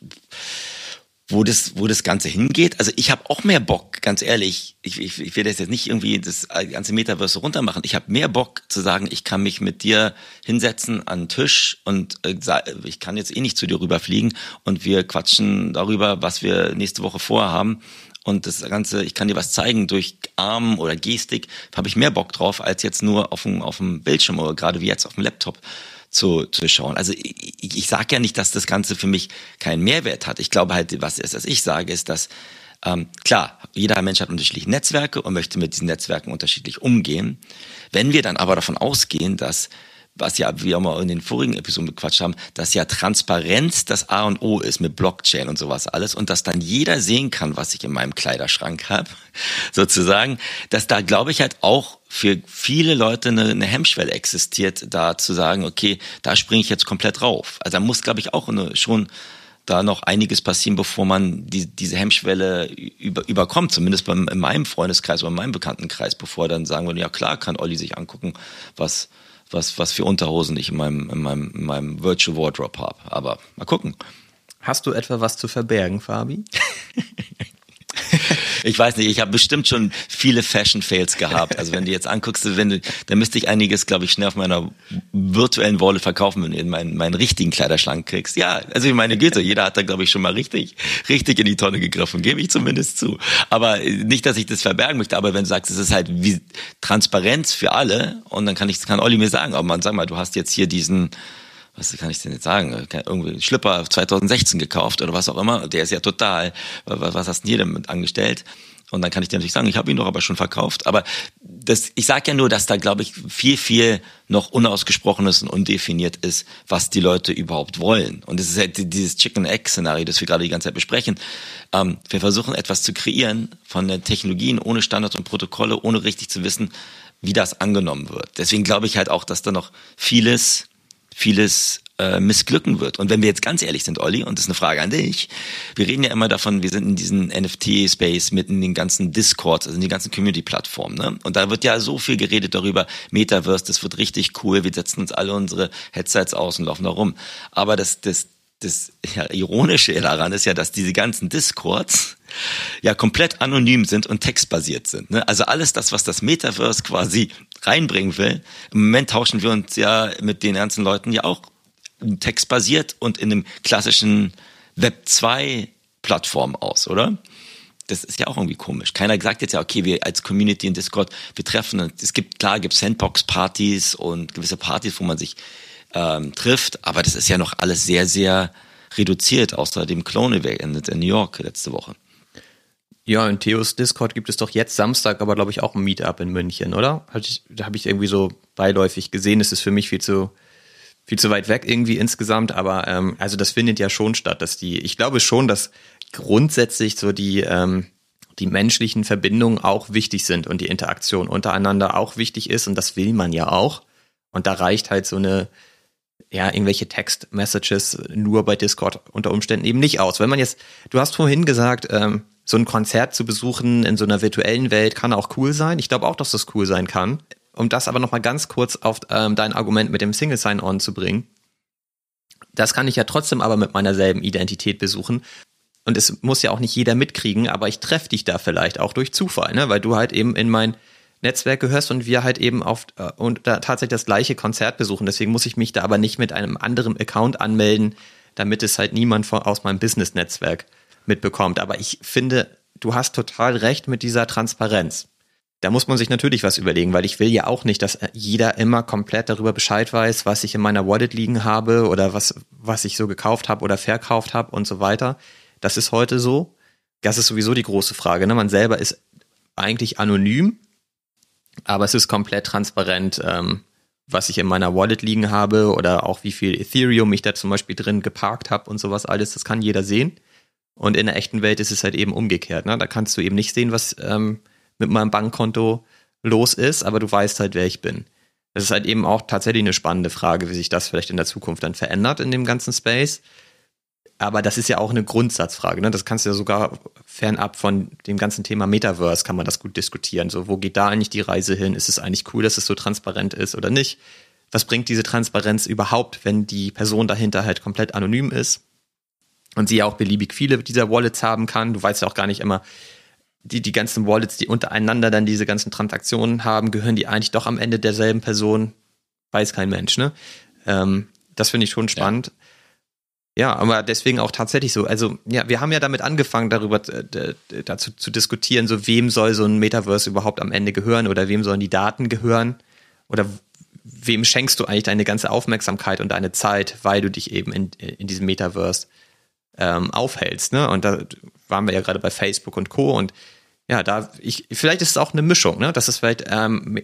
wo das, wo das Ganze hingeht. Also ich habe auch mehr Bock, ganz ehrlich. Ich, ich, ich will das jetzt nicht irgendwie das ganze Metaverse runtermachen. Ich habe mehr Bock zu sagen, ich kann mich mit dir hinsetzen an den Tisch und äh, ich kann jetzt eh nicht zu dir rüberfliegen und wir quatschen darüber, was wir nächste Woche vorhaben. Und das Ganze, ich kann dir was zeigen durch Arm oder Gestik, habe ich mehr Bock drauf, als jetzt nur auf dem, auf dem Bildschirm oder gerade wie jetzt auf dem Laptop zu, zu schauen. Also ich, ich sage ja nicht, dass das Ganze für mich keinen Mehrwert hat. Ich glaube halt, was, was ich sage, ist, dass ähm, klar, jeder Mensch hat unterschiedliche Netzwerke und möchte mit diesen Netzwerken unterschiedlich umgehen. Wenn wir dann aber davon ausgehen, dass was ja, wie wir mal in den vorigen Episoden bequatscht haben, dass ja Transparenz das A und O ist mit Blockchain und sowas alles und dass dann jeder sehen kann, was ich in meinem Kleiderschrank habe, sozusagen, dass da glaube ich halt auch für viele Leute eine, eine Hemmschwelle existiert, da zu sagen, okay, da springe ich jetzt komplett rauf. Also da muss, glaube ich, auch eine, schon da noch einiges passieren, bevor man die, diese Hemmschwelle über, überkommt, zumindest beim, in meinem Freundeskreis oder in meinem Bekanntenkreis, bevor dann sagen würde, ja klar, kann Olli sich angucken, was, was, was für Unterhosen ich in meinem, in meinem, in meinem Virtual Wardrobe habe. Aber mal gucken. Hast du etwa was zu verbergen, Fabi? ich weiß nicht, ich habe bestimmt schon viele Fashion-Fails gehabt. Also wenn du jetzt anguckst, wenn du, dann müsste ich einiges, glaube ich, schnell auf meiner virtuellen Wolle verkaufen, wenn du in meinen, meinen richtigen Kleiderschrank kriegst. Ja, also ich meine Güte, jeder hat da, glaube ich, schon mal richtig, richtig in die Tonne gegriffen, gebe ich zumindest zu. Aber nicht, dass ich das verbergen möchte, aber wenn du sagst, es ist halt wie Transparenz für alle und dann kann ich, kann Olli mir sagen, aber man sag mal, du hast jetzt hier diesen was kann ich denn jetzt sagen? Irgendwie Schlipper 2016 gekauft oder was auch immer. Der ist ja total, was hast du hier damit angestellt? Und dann kann ich dir natürlich sagen, ich habe ihn doch aber schon verkauft. Aber das, ich sage ja nur, dass da, glaube ich, viel, viel noch unausgesprochenes und undefiniert ist, was die Leute überhaupt wollen. Und es ist halt dieses Chicken-Egg-Szenario, das wir gerade die ganze Zeit besprechen. Ähm, wir versuchen etwas zu kreieren von den Technologien ohne Standards und Protokolle, ohne richtig zu wissen, wie das angenommen wird. Deswegen glaube ich halt auch, dass da noch vieles vieles äh, missglücken wird. Und wenn wir jetzt ganz ehrlich sind, Olli, und das ist eine Frage an dich, wir reden ja immer davon, wir sind in diesem NFT-Space mit in den ganzen Discords, also in den ganzen Community-Plattformen. Ne? Und da wird ja so viel geredet darüber, Metaverse, das wird richtig cool, wir setzen uns alle unsere Headsets aus und laufen da rum. Aber das, das, das ja, Ironische daran ist ja, dass diese ganzen Discords ja komplett anonym sind und textbasiert sind. Ne? Also alles das, was das Metaverse quasi reinbringen will, im Moment tauschen wir uns ja mit den ganzen Leuten ja auch textbasiert und in einem klassischen Web 2 Plattform aus, oder? Das ist ja auch irgendwie komisch. Keiner sagt jetzt ja, okay, wir als Community in Discord, wir treffen uns. Es gibt, klar, gibt Sandbox-Partys und gewisse Partys, wo man sich ähm, trifft, aber das ist ja noch alles sehr, sehr reduziert, außer dem Clone-Event in New York letzte Woche. Ja, in Theos Discord gibt es doch jetzt Samstag, aber glaube ich auch ein Meetup in München, oder? Da habe ich irgendwie so beiläufig gesehen. Es ist für mich viel zu viel zu weit weg irgendwie insgesamt, aber ähm, also das findet ja schon statt, dass die. Ich glaube schon, dass grundsätzlich so die ähm, die menschlichen Verbindungen auch wichtig sind und die Interaktion untereinander auch wichtig ist und das will man ja auch. Und da reicht halt so eine ja, irgendwelche Text-Messages nur bei Discord unter Umständen eben nicht aus. Wenn man jetzt, du hast vorhin gesagt, ähm, so ein Konzert zu besuchen in so einer virtuellen Welt kann auch cool sein. Ich glaube auch, dass das cool sein kann. Um das aber nochmal ganz kurz auf ähm, dein Argument mit dem Single Sign-On zu bringen. Das kann ich ja trotzdem aber mit meiner selben Identität besuchen. Und es muss ja auch nicht jeder mitkriegen, aber ich treffe dich da vielleicht auch durch Zufall, ne? weil du halt eben in mein Netzwerk gehörst und wir halt eben auf äh, und da tatsächlich das gleiche Konzert besuchen. Deswegen muss ich mich da aber nicht mit einem anderen Account anmelden, damit es halt niemand von, aus meinem Business-Netzwerk mitbekommt. Aber ich finde, du hast total recht mit dieser Transparenz. Da muss man sich natürlich was überlegen, weil ich will ja auch nicht, dass jeder immer komplett darüber Bescheid weiß, was ich in meiner Wallet liegen habe oder was, was ich so gekauft habe oder verkauft habe und so weiter. Das ist heute so. Das ist sowieso die große Frage. Ne? Man selber ist eigentlich anonym, aber es ist komplett transparent, ähm, was ich in meiner Wallet liegen habe oder auch wie viel Ethereum ich da zum Beispiel drin geparkt habe und sowas alles. Das kann jeder sehen. Und in der echten Welt ist es halt eben umgekehrt. Ne? Da kannst du eben nicht sehen, was ähm, mit meinem Bankkonto los ist, aber du weißt halt, wer ich bin. Das ist halt eben auch tatsächlich eine spannende Frage, wie sich das vielleicht in der Zukunft dann verändert in dem ganzen Space. aber das ist ja auch eine Grundsatzfrage. Ne? Das kannst du ja sogar fernab von dem ganzen Thema Metaverse kann man das gut diskutieren. So, wo geht da eigentlich die Reise hin? Ist es eigentlich cool, dass es so transparent ist oder nicht? Was bringt diese Transparenz überhaupt, wenn die Person dahinter halt komplett anonym ist und sie ja auch beliebig viele dieser Wallets haben kann? Du weißt ja auch gar nicht immer, die, die ganzen Wallets, die untereinander dann diese ganzen Transaktionen haben, gehören die eigentlich doch am Ende derselben Person? Weiß kein Mensch, ne? Ähm, das finde ich schon spannend. Ja. Ja, aber deswegen auch tatsächlich so. Also, ja, wir haben ja damit angefangen, darüber äh, dazu zu diskutieren, so wem soll so ein Metaverse überhaupt am Ende gehören oder wem sollen die Daten gehören oder wem schenkst du eigentlich deine ganze Aufmerksamkeit und deine Zeit, weil du dich eben in, in diesem Metaverse ähm, aufhältst. Ne? Und da waren wir ja gerade bei Facebook und Co. Und ja, da, ich, vielleicht ist es auch eine Mischung, ne? dass es vielleicht ähm,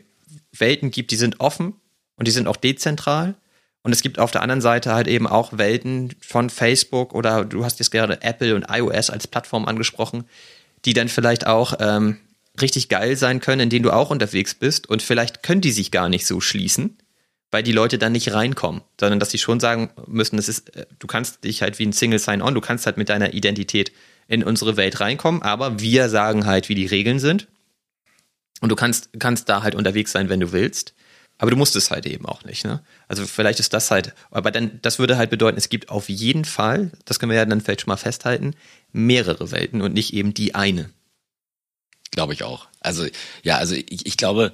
Welten gibt, die sind offen und die sind auch dezentral und es gibt auf der anderen Seite halt eben auch Welten von Facebook oder du hast jetzt gerade Apple und iOS als Plattform angesprochen, die dann vielleicht auch ähm, richtig geil sein können, in denen du auch unterwegs bist und vielleicht können die sich gar nicht so schließen, weil die Leute dann nicht reinkommen, sondern dass sie schon sagen müssen, es ist, äh, du kannst dich halt wie ein Single Sign-On, du kannst halt mit deiner Identität in unsere Welt reinkommen, aber wir sagen halt, wie die Regeln sind und du kannst, kannst da halt unterwegs sein, wenn du willst. Aber du musst es halt eben auch nicht, ne? Also vielleicht ist das halt, aber dann, das würde halt bedeuten, es gibt auf jeden Fall, das können wir ja dann vielleicht schon mal festhalten, mehrere Welten und nicht eben die eine. Glaube ich auch. Also, ja, also ich, ich glaube,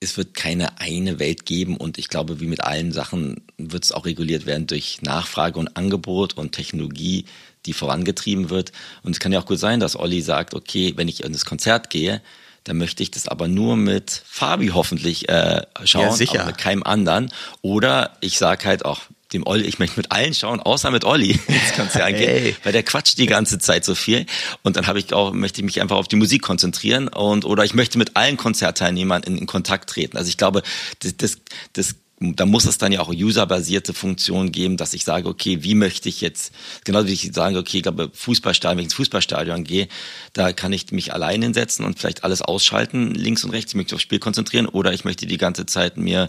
es wird keine eine Welt geben und ich glaube, wie mit allen Sachen wird es auch reguliert werden durch Nachfrage und Angebot und Technologie, die vorangetrieben wird. Und es kann ja auch gut sein, dass Olli sagt, okay, wenn ich in das Konzert gehe, dann möchte ich das aber nur mit Fabi hoffentlich äh, schauen, ja, sicher. aber mit keinem anderen. Oder ich sage halt auch dem Olli, ich möchte mit allen schauen, außer mit Olli. Das kannst du ja angehen, hey. weil der quatscht die ganze Zeit so viel. Und dann habe ich auch, möchte ich mich einfach auf die Musik konzentrieren und oder ich möchte mit allen Konzertteilnehmern in, in Kontakt treten. Also ich glaube, das, das, das da muss es dann ja auch userbasierte Funktionen geben, dass ich sage, okay, wie möchte ich jetzt, genau wie ich sage, okay, ich glaube, Fußballstadion, wenn ich ins Fußballstadion gehe, da kann ich mich allein hinsetzen und vielleicht alles ausschalten, links und rechts, ich möchte aufs Spiel konzentrieren oder ich möchte die ganze Zeit mir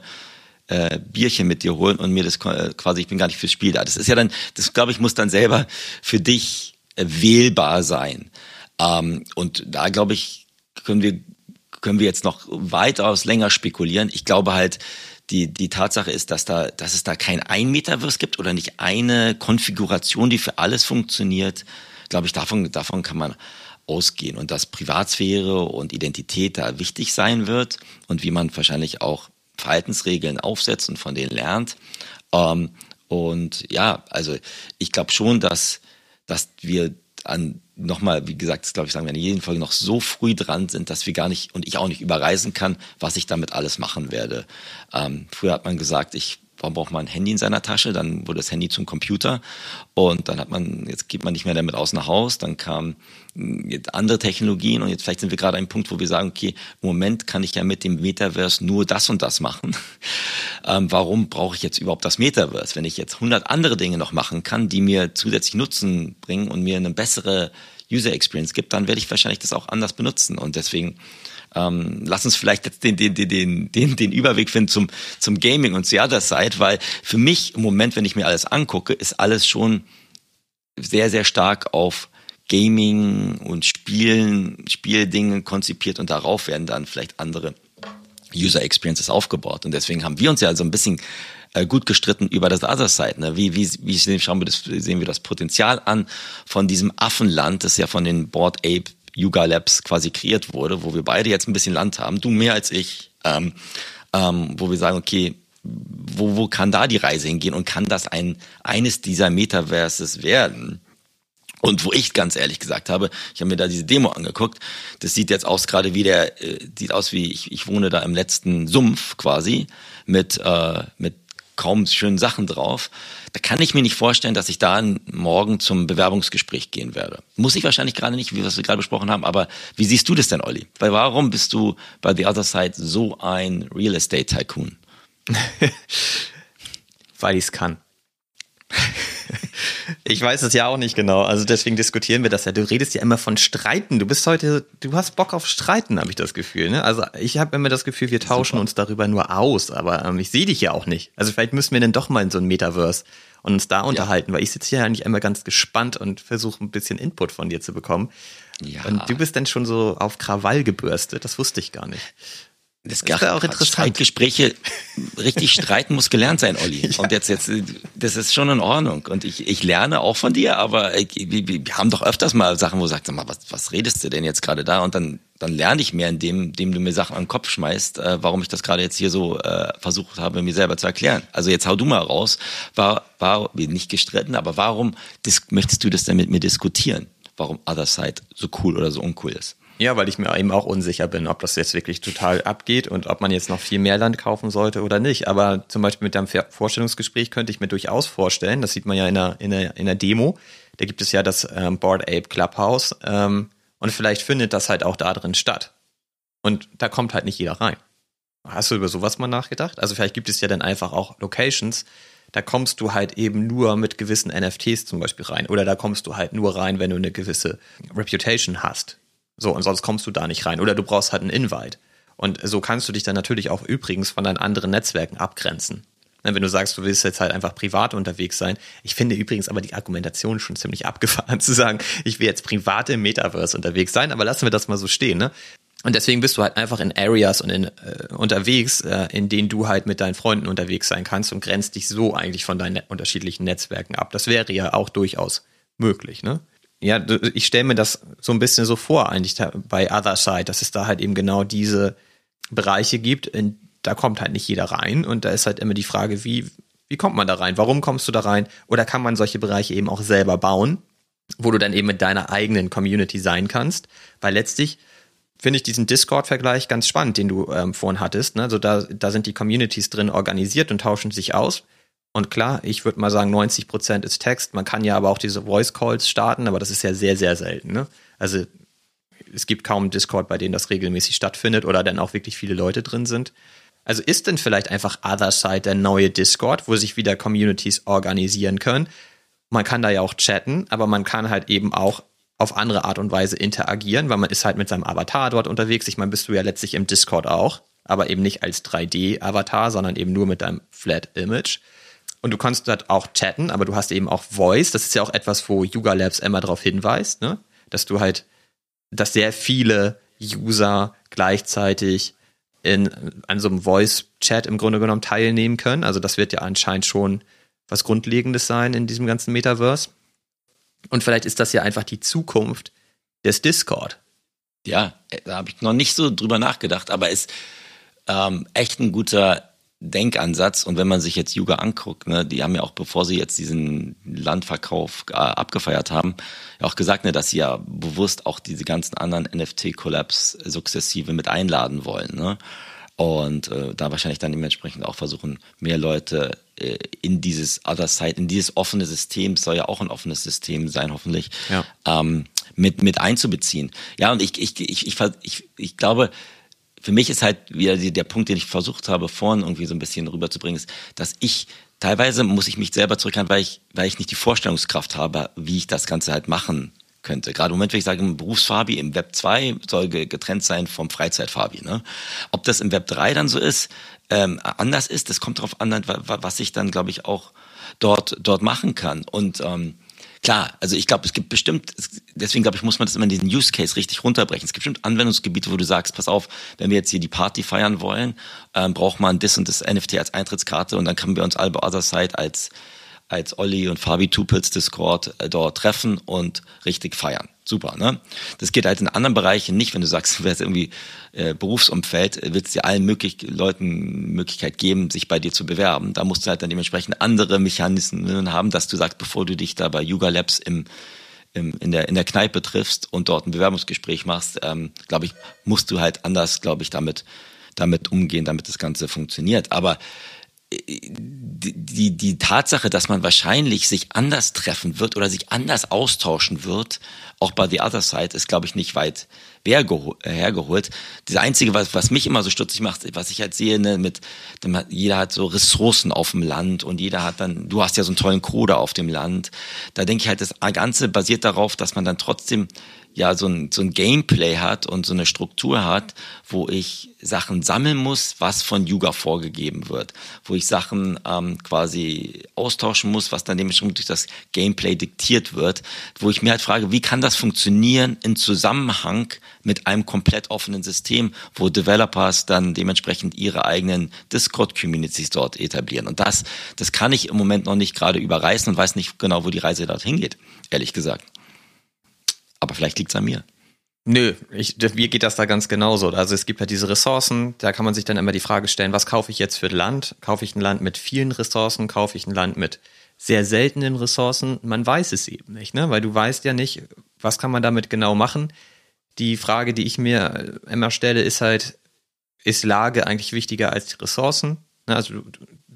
äh, Bierchen mit dir holen und mir das äh, quasi, ich bin gar nicht fürs Spiel da. Das ist ja dann, das glaube ich, muss dann selber für dich äh, wählbar sein. Ähm, und da glaube ich, können wir, können wir jetzt noch weitaus länger spekulieren. Ich glaube halt, die, die Tatsache ist, dass da, dass es da kein ein Metaverse gibt oder nicht eine Konfiguration, die für alles funktioniert. Glaube ich, davon, davon kann man ausgehen und dass Privatsphäre und Identität da wichtig sein wird und wie man wahrscheinlich auch Verhaltensregeln aufsetzt und von denen lernt. Ähm, und ja, also ich glaube schon, dass, dass wir an nochmal, wie gesagt, das glaube ich, sagen wir in jeden Fall noch so früh dran sind, dass wir gar nicht und ich auch nicht überreisen kann, was ich damit alles machen werde. Ähm, früher hat man gesagt, ich warum braucht man ein Handy in seiner Tasche? Dann wurde das Handy zum Computer und dann hat man, jetzt geht man nicht mehr damit aus nach Haus, dann kamen hm, andere Technologien und jetzt vielleicht sind wir gerade an einem Punkt, wo wir sagen, okay, im Moment kann ich ja mit dem Metaverse nur das und das machen. Ähm, warum brauche ich jetzt überhaupt das Metaverse? Wenn ich jetzt 100 andere Dinge noch machen kann, die mir zusätzlich Nutzen bringen und mir eine bessere User Experience gibt, dann werde ich wahrscheinlich das auch anders benutzen und deswegen ähm, lass uns vielleicht jetzt den, den, den, den, den Überweg finden zum, zum Gaming und zur Other Side, weil für mich im Moment, wenn ich mir alles angucke, ist alles schon sehr, sehr stark auf Gaming und Spielen, Spieldinge konzipiert und darauf werden dann vielleicht andere User Experiences aufgebaut. Und deswegen haben wir uns ja so ein bisschen äh, gut gestritten über das Other Side. Ne? Wie, wie, wie schauen wir das, sehen wir das Potenzial an von diesem Affenland, das ja von den Board Ape Yuga Labs quasi kreiert wurde, wo wir beide jetzt ein bisschen Land haben, du mehr als ich, ähm, ähm, wo wir sagen, okay, wo, wo kann da die Reise hingehen und kann das ein eines dieser Metaverses werden? Und wo ich ganz ehrlich gesagt habe, ich habe mir da diese Demo angeguckt, das sieht jetzt aus gerade wie der, äh, sieht aus wie ich, ich wohne da im letzten Sumpf quasi mit äh, mit kaum schönen Sachen drauf. Da kann ich mir nicht vorstellen, dass ich da morgen zum Bewerbungsgespräch gehen werde. Muss ich wahrscheinlich gerade nicht, wie wir gerade besprochen haben, aber wie siehst du das denn, Olli? Weil warum bist du bei The Other Side so ein Real Estate Tycoon? Weil ich es kann. Ich weiß es ja auch nicht genau. Also deswegen diskutieren wir das ja. Du redest ja immer von Streiten. Du bist heute, du hast Bock auf Streiten, habe ich das Gefühl. Ne? Also ich habe immer das Gefühl, wir tauschen Super. uns darüber nur aus. Aber ähm, ich sehe dich ja auch nicht. Also vielleicht müssen wir dann doch mal in so ein Metaverse und uns da unterhalten, ja. weil ich sitze hier eigentlich immer ganz gespannt und versuche ein bisschen Input von dir zu bekommen. Ja. Und du bist dann schon so auf Krawall gebürstet. Das wusste ich gar nicht. Das, ist auch interessant. Gespräche, richtig streiten muss gelernt sein, Olli. Ja. Und jetzt, jetzt, das ist schon in Ordnung. Und ich, ich lerne auch von dir, aber ich, wir, wir haben doch öfters mal Sachen, wo du sagst, sag mal, was, was redest du denn jetzt gerade da? Und dann, dann lerne ich mehr, indem, indem du mir Sachen an den Kopf schmeißt, äh, warum ich das gerade jetzt hier so äh, versucht habe, mir selber zu erklären. Also jetzt hau du mal raus, war, war nicht gestritten, aber warum möchtest du das denn mit mir diskutieren? Warum Other Side so cool oder so uncool ist? Ja, weil ich mir eben auch unsicher bin, ob das jetzt wirklich total abgeht und ob man jetzt noch viel mehr Land kaufen sollte oder nicht. Aber zum Beispiel mit deinem Vorstellungsgespräch könnte ich mir durchaus vorstellen, das sieht man ja in der, in der, in der Demo, da gibt es ja das ähm, Board Ape Clubhouse ähm, und vielleicht findet das halt auch da drin statt. Und da kommt halt nicht jeder rein. Hast du über sowas mal nachgedacht? Also vielleicht gibt es ja dann einfach auch Locations, da kommst du halt eben nur mit gewissen NFTs zum Beispiel rein. Oder da kommst du halt nur rein, wenn du eine gewisse Reputation hast. So, und sonst kommst du da nicht rein. Oder du brauchst halt einen Invite. Und so kannst du dich dann natürlich auch übrigens von deinen anderen Netzwerken abgrenzen. Ne, wenn du sagst, du willst jetzt halt einfach privat unterwegs sein. Ich finde übrigens aber die Argumentation schon ziemlich abgefahren zu sagen, ich will jetzt privat im Metaverse unterwegs sein, aber lassen wir das mal so stehen. Ne? Und deswegen bist du halt einfach in Areas und in, äh, unterwegs, äh, in denen du halt mit deinen Freunden unterwegs sein kannst und grenzt dich so eigentlich von deinen unterschiedlichen Netzwerken ab. Das wäre ja auch durchaus möglich, ne? Ja, ich stelle mir das so ein bisschen so vor, eigentlich bei Other Side, dass es da halt eben genau diese Bereiche gibt, in, da kommt halt nicht jeder rein und da ist halt immer die Frage, wie, wie kommt man da rein? Warum kommst du da rein? Oder kann man solche Bereiche eben auch selber bauen, wo du dann eben mit deiner eigenen Community sein kannst? Weil letztlich finde ich diesen Discord-Vergleich ganz spannend, den du ähm, vorhin hattest. Ne? Also da, da sind die Communities drin organisiert und tauschen sich aus. Und klar, ich würde mal sagen, 90 Prozent ist Text. Man kann ja aber auch diese Voice Calls starten, aber das ist ja sehr, sehr selten. Ne? Also es gibt kaum Discord, bei denen das regelmäßig stattfindet oder dann auch wirklich viele Leute drin sind. Also ist denn vielleicht einfach Other Side der neue Discord, wo sich wieder Communities organisieren können? Man kann da ja auch chatten, aber man kann halt eben auch auf andere Art und Weise interagieren, weil man ist halt mit seinem Avatar dort unterwegs. Ich meine, bist du ja letztlich im Discord auch, aber eben nicht als 3D-Avatar, sondern eben nur mit deinem Flat Image. Und du kannst dort auch chatten, aber du hast eben auch Voice. Das ist ja auch etwas, wo Yuga Labs immer darauf hinweist, ne? dass du halt, dass sehr viele User gleichzeitig in, an so einem Voice-Chat im Grunde genommen teilnehmen können. Also das wird ja anscheinend schon was Grundlegendes sein in diesem ganzen Metaverse. Und vielleicht ist das ja einfach die Zukunft des Discord. Ja, da habe ich noch nicht so drüber nachgedacht, aber ist ähm, echt ein guter Denkansatz. Und wenn man sich jetzt Yuga anguckt, ne, die haben ja auch, bevor sie jetzt diesen Landverkauf äh, abgefeiert haben, ja auch gesagt, ne, dass sie ja bewusst auch diese ganzen anderen NFT-Collabs sukzessive mit einladen wollen. Ne? Und äh, da wahrscheinlich dann dementsprechend auch versuchen, mehr Leute äh, in dieses Other Side, in dieses offene System, soll ja auch ein offenes System sein, hoffentlich, ja. ähm, mit, mit einzubeziehen. Ja, und ich, ich, ich, ich, ich, ich glaube, für mich ist halt wieder der Punkt, den ich versucht habe, vorhin irgendwie so ein bisschen rüberzubringen, ist, dass ich teilweise muss ich mich selber zurückhalten, weil ich, weil ich nicht die Vorstellungskraft habe, wie ich das Ganze halt machen könnte. Gerade im Moment, wenn ich sage, Berufsfabi, im Web 2 soll getrennt sein vom Freizeitfabi. Ne? Ob das im Web 3 dann so ist, ähm, anders ist, das kommt darauf an, was ich dann, glaube ich, auch dort, dort machen kann. Und ähm, Klar, also ich glaube, es gibt bestimmt, deswegen glaube ich, muss man das immer in diesen Use Case richtig runterbrechen. Es gibt bestimmt Anwendungsgebiete, wo du sagst, pass auf, wenn wir jetzt hier die Party feiern wollen, ähm, braucht man das und das NFT als Eintrittskarte und dann können wir uns alle bei Other Side als als Olli und Fabi Tupels Discord äh, dort treffen und richtig feiern. Super, ne? Das geht halt in anderen Bereichen nicht, wenn du sagst, du wärst irgendwie äh, Berufsumfeld, äh, willst du allen möglich Leuten Möglichkeit geben, sich bei dir zu bewerben. Da musst du halt dann dementsprechend andere Mechanismen haben, dass du sagst, bevor du dich da bei Yuga Labs im, im, in, der, in der Kneipe triffst und dort ein Bewerbungsgespräch machst, ähm, glaube ich, musst du halt anders, glaube ich, damit, damit umgehen, damit das Ganze funktioniert. Aber die, die Tatsache, dass man wahrscheinlich sich anders treffen wird oder sich anders austauschen wird, auch bei The Other Side, ist, glaube ich, nicht weit hergeholt. Das Einzige, was, was mich immer so stutzig macht, was ich halt sehe, ne, mit, jeder hat so Ressourcen auf dem Land und jeder hat dann, du hast ja so einen tollen Coder auf dem Land. Da denke ich halt, das Ganze basiert darauf, dass man dann trotzdem ja so ein, so ein Gameplay hat und so eine Struktur hat, wo ich Sachen sammeln muss, was von Yuga vorgegeben wird, wo ich Sachen ähm, quasi austauschen muss, was dann dementsprechend durch das Gameplay diktiert wird, wo ich mir halt frage, wie kann das funktionieren in Zusammenhang mit einem komplett offenen System, wo Developers dann dementsprechend ihre eigenen Discord-Communities dort etablieren. Und das, das kann ich im Moment noch nicht gerade überreißen und weiß nicht genau, wo die Reise dorthin geht, ehrlich gesagt. Aber vielleicht liegt es an mir. Nö, ich, mir geht das da ganz genauso. Also es gibt ja diese Ressourcen, da kann man sich dann immer die Frage stellen, was kaufe ich jetzt für Land? Kaufe ich ein Land mit vielen Ressourcen? Kaufe ich ein Land mit sehr seltenen Ressourcen? Man weiß es eben nicht, ne? Weil du weißt ja nicht, was kann man damit genau machen. Die Frage, die ich mir immer stelle, ist halt, ist Lage eigentlich wichtiger als die Ressourcen? Ne, also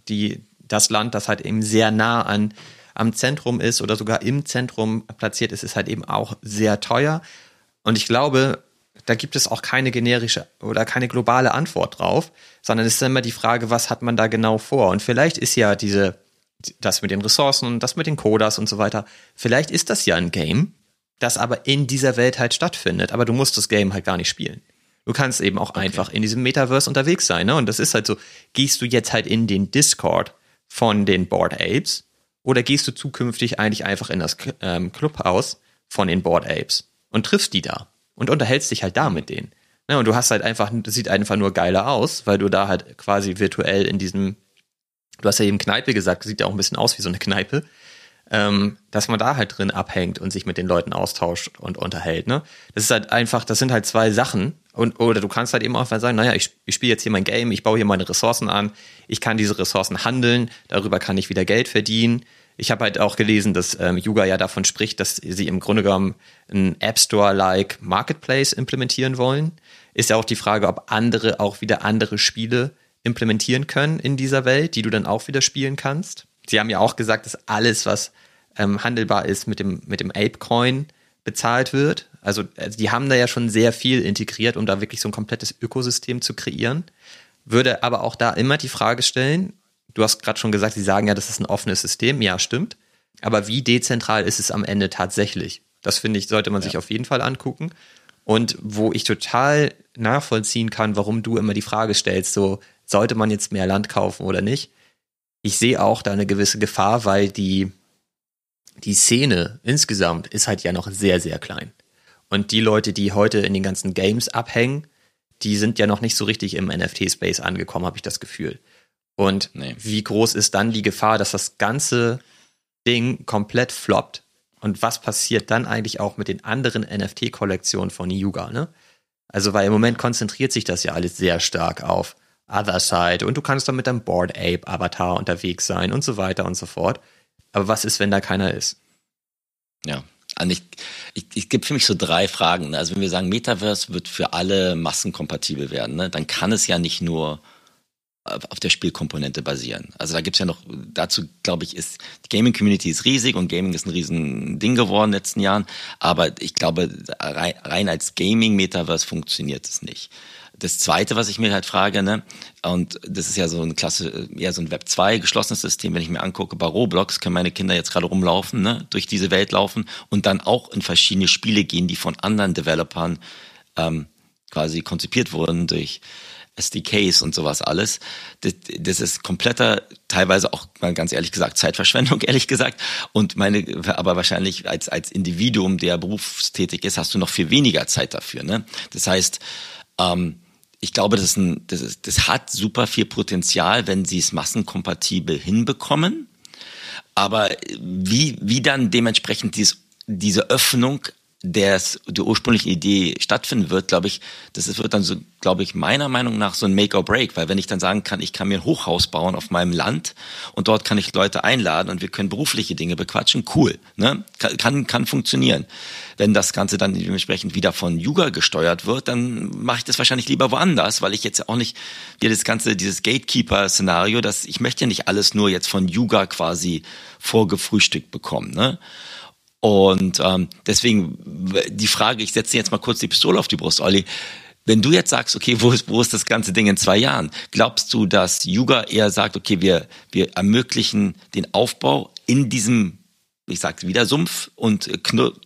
die, das Land, das halt eben sehr nah an am Zentrum ist oder sogar im Zentrum platziert ist, ist halt eben auch sehr teuer. Und ich glaube, da gibt es auch keine generische oder keine globale Antwort drauf, sondern es ist immer die Frage, was hat man da genau vor? Und vielleicht ist ja diese, das mit den Ressourcen und das mit den Codas und so weiter, vielleicht ist das ja ein Game, das aber in dieser Welt halt stattfindet, aber du musst das Game halt gar nicht spielen. Du kannst eben auch okay. einfach in diesem Metaverse unterwegs sein, ne? Und das ist halt so, gehst du jetzt halt in den Discord von den Board Apes oder gehst du zukünftig eigentlich einfach in das ähm, Clubhaus von den Board Apes und triffst die da und unterhältst dich halt da mit denen? Ne, und du hast halt einfach, das sieht einfach nur geiler aus, weil du da halt quasi virtuell in diesem, du hast ja eben Kneipe gesagt, sieht ja auch ein bisschen aus wie so eine Kneipe, ähm, dass man da halt drin abhängt und sich mit den Leuten austauscht und unterhält. Ne? Das ist halt einfach, das sind halt zwei Sachen. Und, oder du kannst halt eben auch sagen, naja, ich, ich spiele jetzt hier mein Game, ich baue hier meine Ressourcen an, ich kann diese Ressourcen handeln, darüber kann ich wieder Geld verdienen. Ich habe halt auch gelesen, dass ähm, Yuga ja davon spricht, dass sie im Grunde genommen ein App Store-like Marketplace implementieren wollen. Ist ja auch die Frage, ob andere auch wieder andere Spiele implementieren können in dieser Welt, die du dann auch wieder spielen kannst. Sie haben ja auch gesagt, dass alles, was ähm, handelbar ist, mit dem, mit dem Ape-Coin bezahlt wird. Also, also die haben da ja schon sehr viel integriert, um da wirklich so ein komplettes Ökosystem zu kreieren. Würde aber auch da immer die Frage stellen, du hast gerade schon gesagt, sie sagen ja, das ist ein offenes System. Ja, stimmt. Aber wie dezentral ist es am Ende tatsächlich? Das finde ich, sollte man ja. sich auf jeden Fall angucken. Und wo ich total nachvollziehen kann, warum du immer die Frage stellst, so, sollte man jetzt mehr Land kaufen oder nicht? Ich sehe auch da eine gewisse Gefahr, weil die, die Szene insgesamt ist halt ja noch sehr, sehr klein. Und die Leute, die heute in den ganzen Games abhängen, die sind ja noch nicht so richtig im NFT-Space angekommen, habe ich das Gefühl. Und nee. wie groß ist dann die Gefahr, dass das ganze Ding komplett floppt? Und was passiert dann eigentlich auch mit den anderen NFT-Kollektionen von Yuga, ne? Also, weil im Moment konzentriert sich das ja alles sehr stark auf Other Side und du kannst dann mit deinem Board Ape Avatar unterwegs sein und so weiter und so fort. Aber was ist, wenn da keiner ist? Ja. Also ich, ich, ich gibt für mich so drei Fragen. Ne? Also wenn wir sagen, Metaverse wird für alle massenkompatibel werden, ne, dann kann es ja nicht nur auf der Spielkomponente basieren. Also da gibt's ja noch, dazu glaube ich, ist, die Gaming-Community ist riesig und Gaming ist ein riesen Ding geworden in den letzten Jahren, aber ich glaube, rein, rein als Gaming-Metaverse funktioniert es nicht. Das zweite, was ich mir halt frage, ne, und das ist ja so eine Klasse, eher so ein Web 2 geschlossenes System, wenn ich mir angucke, bei Roblox können meine Kinder jetzt gerade rumlaufen, ne, durch diese Welt laufen und dann auch in verschiedene Spiele gehen, die von anderen Developern ähm, quasi konzipiert wurden durch SDKs und sowas alles. Das, das ist kompletter, teilweise auch mal ganz ehrlich gesagt, Zeitverschwendung, ehrlich gesagt. Und meine, aber wahrscheinlich als, als Individuum, der berufstätig ist, hast du noch viel weniger Zeit dafür. Ne? Das heißt, ähm, ich glaube, das, ein, das, ist, das hat super viel Potenzial, wenn sie es massenkompatibel hinbekommen. Aber wie, wie dann dementsprechend dies, diese Öffnung des, der ursprüngliche Idee stattfinden wird, glaube ich, das wird dann so, glaube ich, meiner Meinung nach so ein Make or Break, weil wenn ich dann sagen kann, ich kann mir ein Hochhaus bauen auf meinem Land und dort kann ich Leute einladen und wir können berufliche Dinge bequatschen, cool, ne? Kann, kann, kann funktionieren. Wenn das Ganze dann dementsprechend wieder von Yuga gesteuert wird, dann mache ich das wahrscheinlich lieber woanders, weil ich jetzt auch nicht hier das ganze, dieses Gatekeeper-Szenario, dass ich möchte ja nicht alles nur jetzt von Yuga quasi vorgefrühstückt bekommen, ne? Und ähm, deswegen die Frage, ich setze jetzt mal kurz die Pistole auf die Brust, Olli. Wenn du jetzt sagst, okay, wo ist, wo ist das ganze Ding in zwei Jahren? Glaubst du, dass Yuga eher sagt, okay, wir, wir ermöglichen den Aufbau in diesem, ich sag's wieder, Sumpf und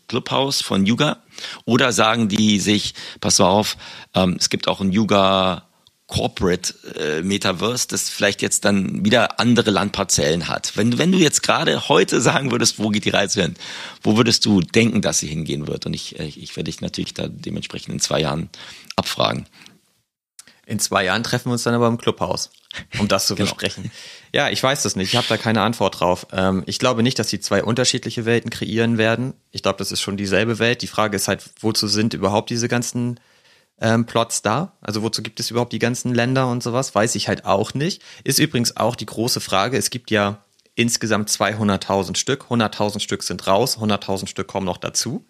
Clubhaus von Yuga? Oder sagen die sich, pass auf, ähm, es gibt auch ein Yuga Corporate äh, Metaverse, das vielleicht jetzt dann wieder andere Landparzellen hat. Wenn, wenn du jetzt gerade heute sagen würdest, wo geht die Reise hin, wo würdest du denken, dass sie hingehen wird? Und ich, ich, ich werde dich natürlich da dementsprechend in zwei Jahren abfragen. In zwei Jahren treffen wir uns dann aber im Clubhaus, um das zu genau. besprechen. Ja, ich weiß das nicht. Ich habe da keine Antwort drauf. Ähm, ich glaube nicht, dass sie zwei unterschiedliche Welten kreieren werden. Ich glaube, das ist schon dieselbe Welt. Die Frage ist halt, wozu sind überhaupt diese ganzen ähm, Plots da? Also wozu gibt es überhaupt die ganzen Länder und sowas? Weiß ich halt auch nicht. Ist übrigens auch die große Frage. Es gibt ja insgesamt 200.000 Stück. 100.000 Stück sind raus, 100.000 Stück kommen noch dazu.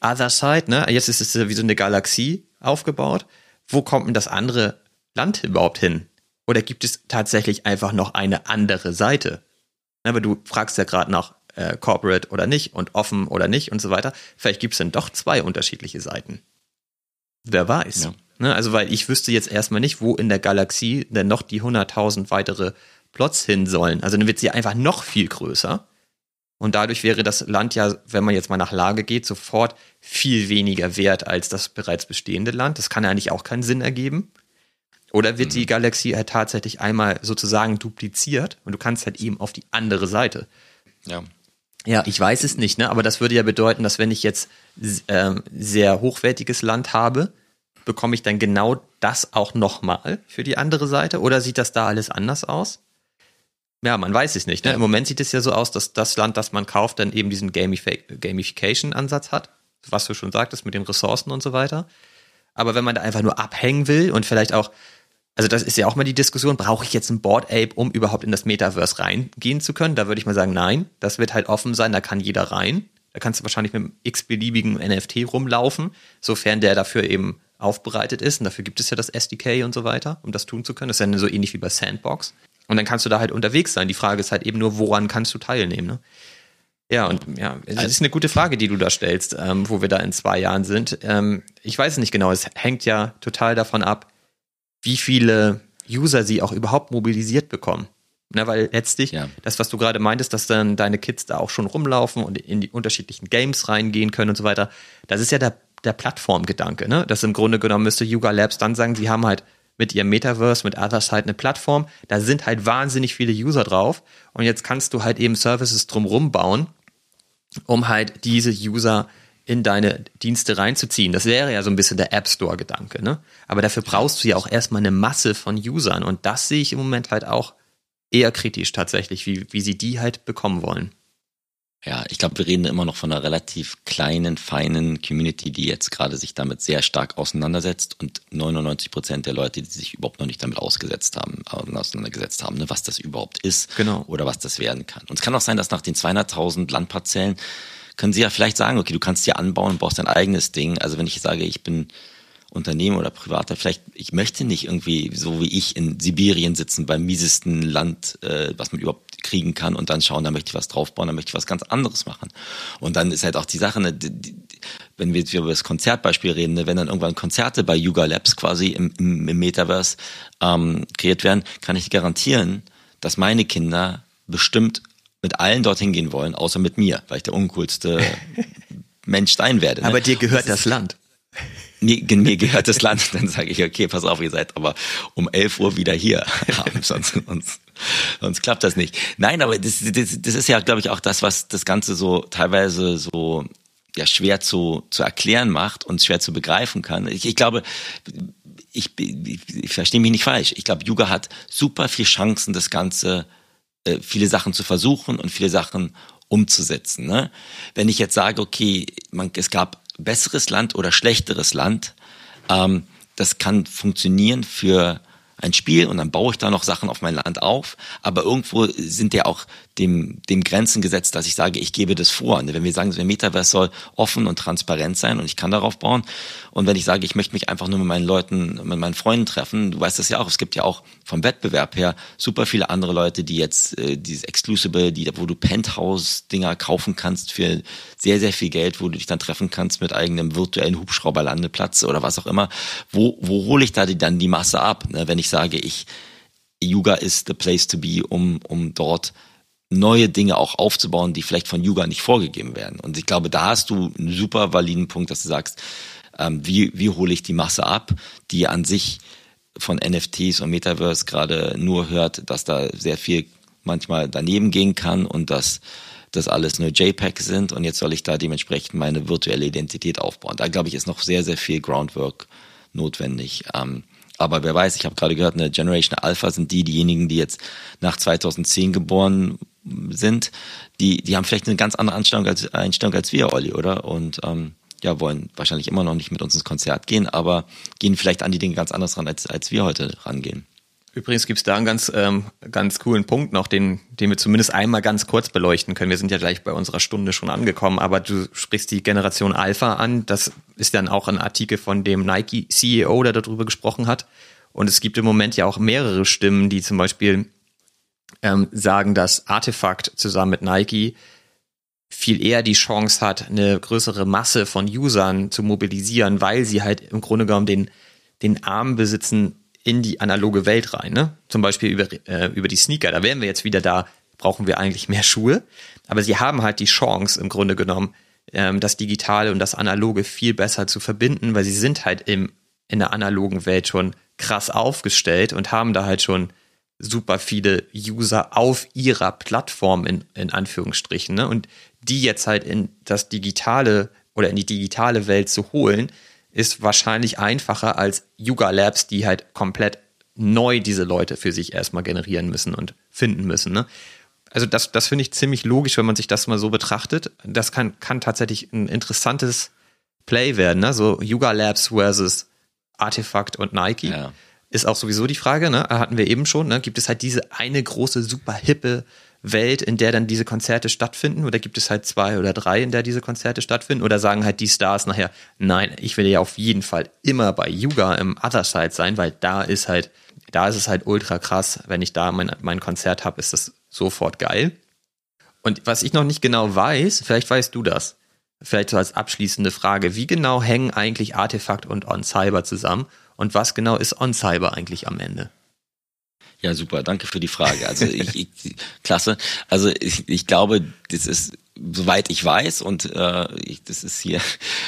Other Side, ne? Jetzt ist es wie so eine Galaxie aufgebaut. Wo kommt denn das andere Land überhaupt hin? Oder gibt es tatsächlich einfach noch eine andere Seite? Aber du fragst ja gerade nach äh, Corporate oder nicht und offen oder nicht und so weiter. Vielleicht gibt es dann doch zwei unterschiedliche Seiten. Wer weiß. Ja. Ne, also, weil ich wüsste jetzt erstmal nicht, wo in der Galaxie denn noch die 100.000 weitere Plots hin sollen. Also dann wird sie einfach noch viel größer. Und dadurch wäre das Land ja, wenn man jetzt mal nach Lage geht, sofort viel weniger wert als das bereits bestehende Land. Das kann ja eigentlich auch keinen Sinn ergeben. Oder wird mhm. die Galaxie halt tatsächlich einmal sozusagen dupliziert und du kannst halt eben auf die andere Seite. Ja. Ja, ich weiß es nicht, ne? aber das würde ja bedeuten, dass wenn ich jetzt ähm, sehr hochwertiges Land habe, bekomme ich dann genau das auch nochmal für die andere Seite oder sieht das da alles anders aus? Ja, man weiß es nicht. Ne? Ja. Im Moment sieht es ja so aus, dass das Land, das man kauft, dann eben diesen Gamification-Ansatz hat, was du schon sagtest mit den Ressourcen und so weiter. Aber wenn man da einfach nur abhängen will und vielleicht auch also das ist ja auch mal die Diskussion, brauche ich jetzt ein Board Ape, um überhaupt in das Metaverse reingehen zu können? Da würde ich mal sagen, nein, das wird halt offen sein, da kann jeder rein. Da kannst du wahrscheinlich mit einem x-beliebigen NFT rumlaufen, sofern der dafür eben aufbereitet ist. Und dafür gibt es ja das SDK und so weiter, um das tun zu können. Das ist ja so ähnlich wie bei Sandbox. Und dann kannst du da halt unterwegs sein. Die Frage ist halt eben nur, woran kannst du teilnehmen? Ne? Ja, und ja, es ist eine gute Frage, die du da stellst, ähm, wo wir da in zwei Jahren sind. Ähm, ich weiß es nicht genau. Es hängt ja total davon ab, wie viele User sie auch überhaupt mobilisiert bekommen. Na, weil letztlich, ja. das, was du gerade meintest, dass dann deine Kids da auch schon rumlaufen und in die unterschiedlichen Games reingehen können und so weiter, das ist ja der, der Plattformgedanke, ne? Das im Grunde genommen müsste Yuga Labs dann sagen, sie haben halt mit ihrem Metaverse, mit Otherside eine Plattform, da sind halt wahnsinnig viele User drauf und jetzt kannst du halt eben Services drumrum bauen, um halt diese User in deine Dienste reinzuziehen. Das wäre ja so ein bisschen der App Store-Gedanke, ne? Aber dafür brauchst du ja auch erstmal eine Masse von Usern und das sehe ich im Moment halt auch eher kritisch tatsächlich, wie, wie sie die halt bekommen wollen. Ja, ich glaube, wir reden immer noch von einer relativ kleinen, feinen Community, die jetzt gerade sich damit sehr stark auseinandersetzt und 99 Prozent der Leute, die sich überhaupt noch nicht damit ausgesetzt haben, auseinandergesetzt haben, ne, was das überhaupt ist genau. oder was das werden kann. Und es kann auch sein, dass nach den 200.000 Landparzellen können Sie ja vielleicht sagen, okay, du kannst dir anbauen brauchst dein eigenes Ding. Also wenn ich sage, ich bin Unternehmen oder Privater, vielleicht, ich möchte nicht irgendwie so wie ich in Sibirien sitzen, beim miesesten Land, äh, was man überhaupt kriegen kann und dann schauen, da möchte ich was draufbauen, da möchte ich was ganz anderes machen. Und dann ist halt auch die Sache, ne, die, die, wenn wir jetzt über das Konzertbeispiel reden, ne, wenn dann irgendwann Konzerte bei Yuga Labs quasi im, im, im Metaverse ähm, kreiert werden, kann ich garantieren, dass meine Kinder bestimmt mit allen dorthin gehen wollen, außer mit mir, weil ich der uncoolste Mensch sein werde. Ne? Aber dir gehört das, das Land. Mir, mir, gehört das Land. Dann sage ich, okay, pass auf, ihr seid aber um 11 Uhr wieder hier. sonst, sonst, sonst klappt das nicht. Nein, aber das, das, das ist ja, glaube ich, auch das, was das Ganze so teilweise so ja schwer zu, zu erklären macht und schwer zu begreifen kann. Ich, ich glaube, ich, ich, ich verstehe mich nicht falsch. Ich glaube, Yuga hat super viel Chancen, das Ganze äh, viele Sachen zu versuchen und viele Sachen umzusetzen. Ne? Wenn ich jetzt sage, okay, man, es gab besseres Land oder schlechteres Land, ähm, das kann funktionieren für ein Spiel und dann baue ich da noch Sachen auf mein Land auf. Aber irgendwo sind ja auch dem, dem Grenzen gesetzt, dass ich sage, ich gebe das vor. Und wenn wir sagen, der Metaverse soll offen und transparent sein und ich kann darauf bauen. Und wenn ich sage, ich möchte mich einfach nur mit meinen Leuten, mit meinen Freunden treffen, du weißt das ja auch, es gibt ja auch vom Wettbewerb her super viele andere Leute, die jetzt äh, dieses Exclusive, die, wo du Penthouse-Dinger kaufen kannst für sehr, sehr viel Geld, wo du dich dann treffen kannst mit eigenem virtuellen Hubschrauberlandeplatz oder was auch immer. Wo, wo hole ich da die, dann die Masse ab? Ne? Wenn ich sage, ich, Yuga ist the place to be, um, um dort neue Dinge auch aufzubauen, die vielleicht von Yuga nicht vorgegeben werden. Und ich glaube, da hast du einen super validen Punkt, dass du sagst, ähm, wie, wie hole ich die Masse ab, die an sich von NFTs und Metaverse gerade nur hört, dass da sehr viel manchmal daneben gehen kann und dass das alles nur JPEG sind und jetzt soll ich da dementsprechend meine virtuelle Identität aufbauen. Da glaube ich, ist noch sehr, sehr viel Groundwork notwendig. Ähm, aber wer weiß, ich habe gerade gehört, eine Generation Alpha sind die, diejenigen, die jetzt nach 2010 geboren sind, die, die haben vielleicht eine ganz andere Einstellung als, Einstellung als wir, Olli, oder? Und ähm, ja, wollen wahrscheinlich immer noch nicht mit uns ins Konzert gehen, aber gehen vielleicht an die Dinge ganz anders ran, als, als wir heute rangehen. Übrigens gibt es da einen ganz, ähm, ganz coolen Punkt noch, den, den wir zumindest einmal ganz kurz beleuchten können. Wir sind ja gleich bei unserer Stunde schon angekommen, aber du sprichst die Generation Alpha an. Das ist dann auch ein Artikel von dem Nike CEO, der darüber gesprochen hat. Und es gibt im Moment ja auch mehrere Stimmen, die zum Beispiel ähm, sagen, dass Artefakt zusammen mit Nike viel eher die Chance hat, eine größere Masse von Usern zu mobilisieren, weil sie halt im Grunde genommen den, den Arm besitzen in die analoge Welt rein. Ne? Zum Beispiel über, äh, über die Sneaker. Da wären wir jetzt wieder da, brauchen wir eigentlich mehr Schuhe. Aber sie haben halt die Chance im Grunde genommen, ähm, das Digitale und das Analoge viel besser zu verbinden, weil sie sind halt im, in der analogen Welt schon krass aufgestellt und haben da halt schon super viele User auf ihrer Plattform in, in Anführungsstrichen. Ne? Und die jetzt halt in das digitale oder in die digitale Welt zu holen, ist wahrscheinlich einfacher als Yuga Labs, die halt komplett neu diese Leute für sich erstmal generieren müssen und finden müssen. Ne? Also das, das finde ich ziemlich logisch, wenn man sich das mal so betrachtet. Das kann, kann tatsächlich ein interessantes Play werden, ne? So Yuga Labs versus Artefakt und Nike. Ja. Ist auch sowieso die Frage, ne? Hatten wir eben schon, ne? Gibt es halt diese eine große, super hippe Welt, in der dann diese Konzerte stattfinden? Oder gibt es halt zwei oder drei, in der diese Konzerte stattfinden? Oder sagen halt die Stars nachher, nein, ich will ja auf jeden Fall immer bei Yuga im Other Side sein, weil da ist halt, da ist es halt ultra krass. Wenn ich da mein, mein Konzert habe, ist das sofort geil. Und was ich noch nicht genau weiß, vielleicht weißt du das. Vielleicht so als abschließende Frage, wie genau hängen eigentlich Artefakt und On Cyber zusammen? Und was genau ist On Cyber eigentlich am Ende? Ja, super, danke für die Frage. Also ich, ich klasse. Also ich, ich glaube, das ist soweit ich weiß und äh, ich, das ist hier,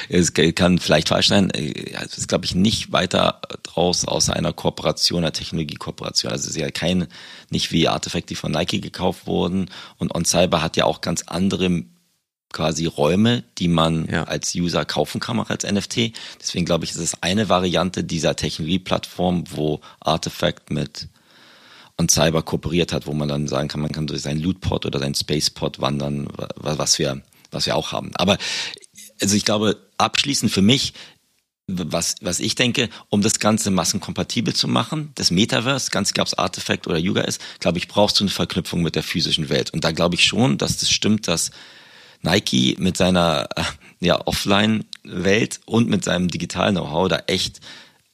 es kann vielleicht falsch sein, äh, es ist glaube ich nicht weiter draus außer einer Kooperation, einer Technologiekooperation. Also es ist ja kein, nicht wie Artefakt, die von Nike gekauft wurden und OnCyber hat ja auch ganz andere quasi Räume, die man ja. als User kaufen kann, auch als NFT. Deswegen glaube ich, ist es eine Variante dieser Technologieplattform, wo Artifact mit und Cyber kooperiert hat, wo man dann sagen kann, man kann durch seinen Lootpod oder seinen Spacepod wandern, was wir, was wir auch haben. Aber also ich glaube, abschließend für mich, was, was ich denke, um das Ganze massenkompatibel zu machen, das Metaverse, ganz es Artifact oder Yuga ist, glaube ich, brauchst du eine Verknüpfung mit der physischen Welt. Und da glaube ich schon, dass das stimmt, dass Nike mit seiner äh, ja, Offline-Welt und mit seinem digitalen Know-how da echt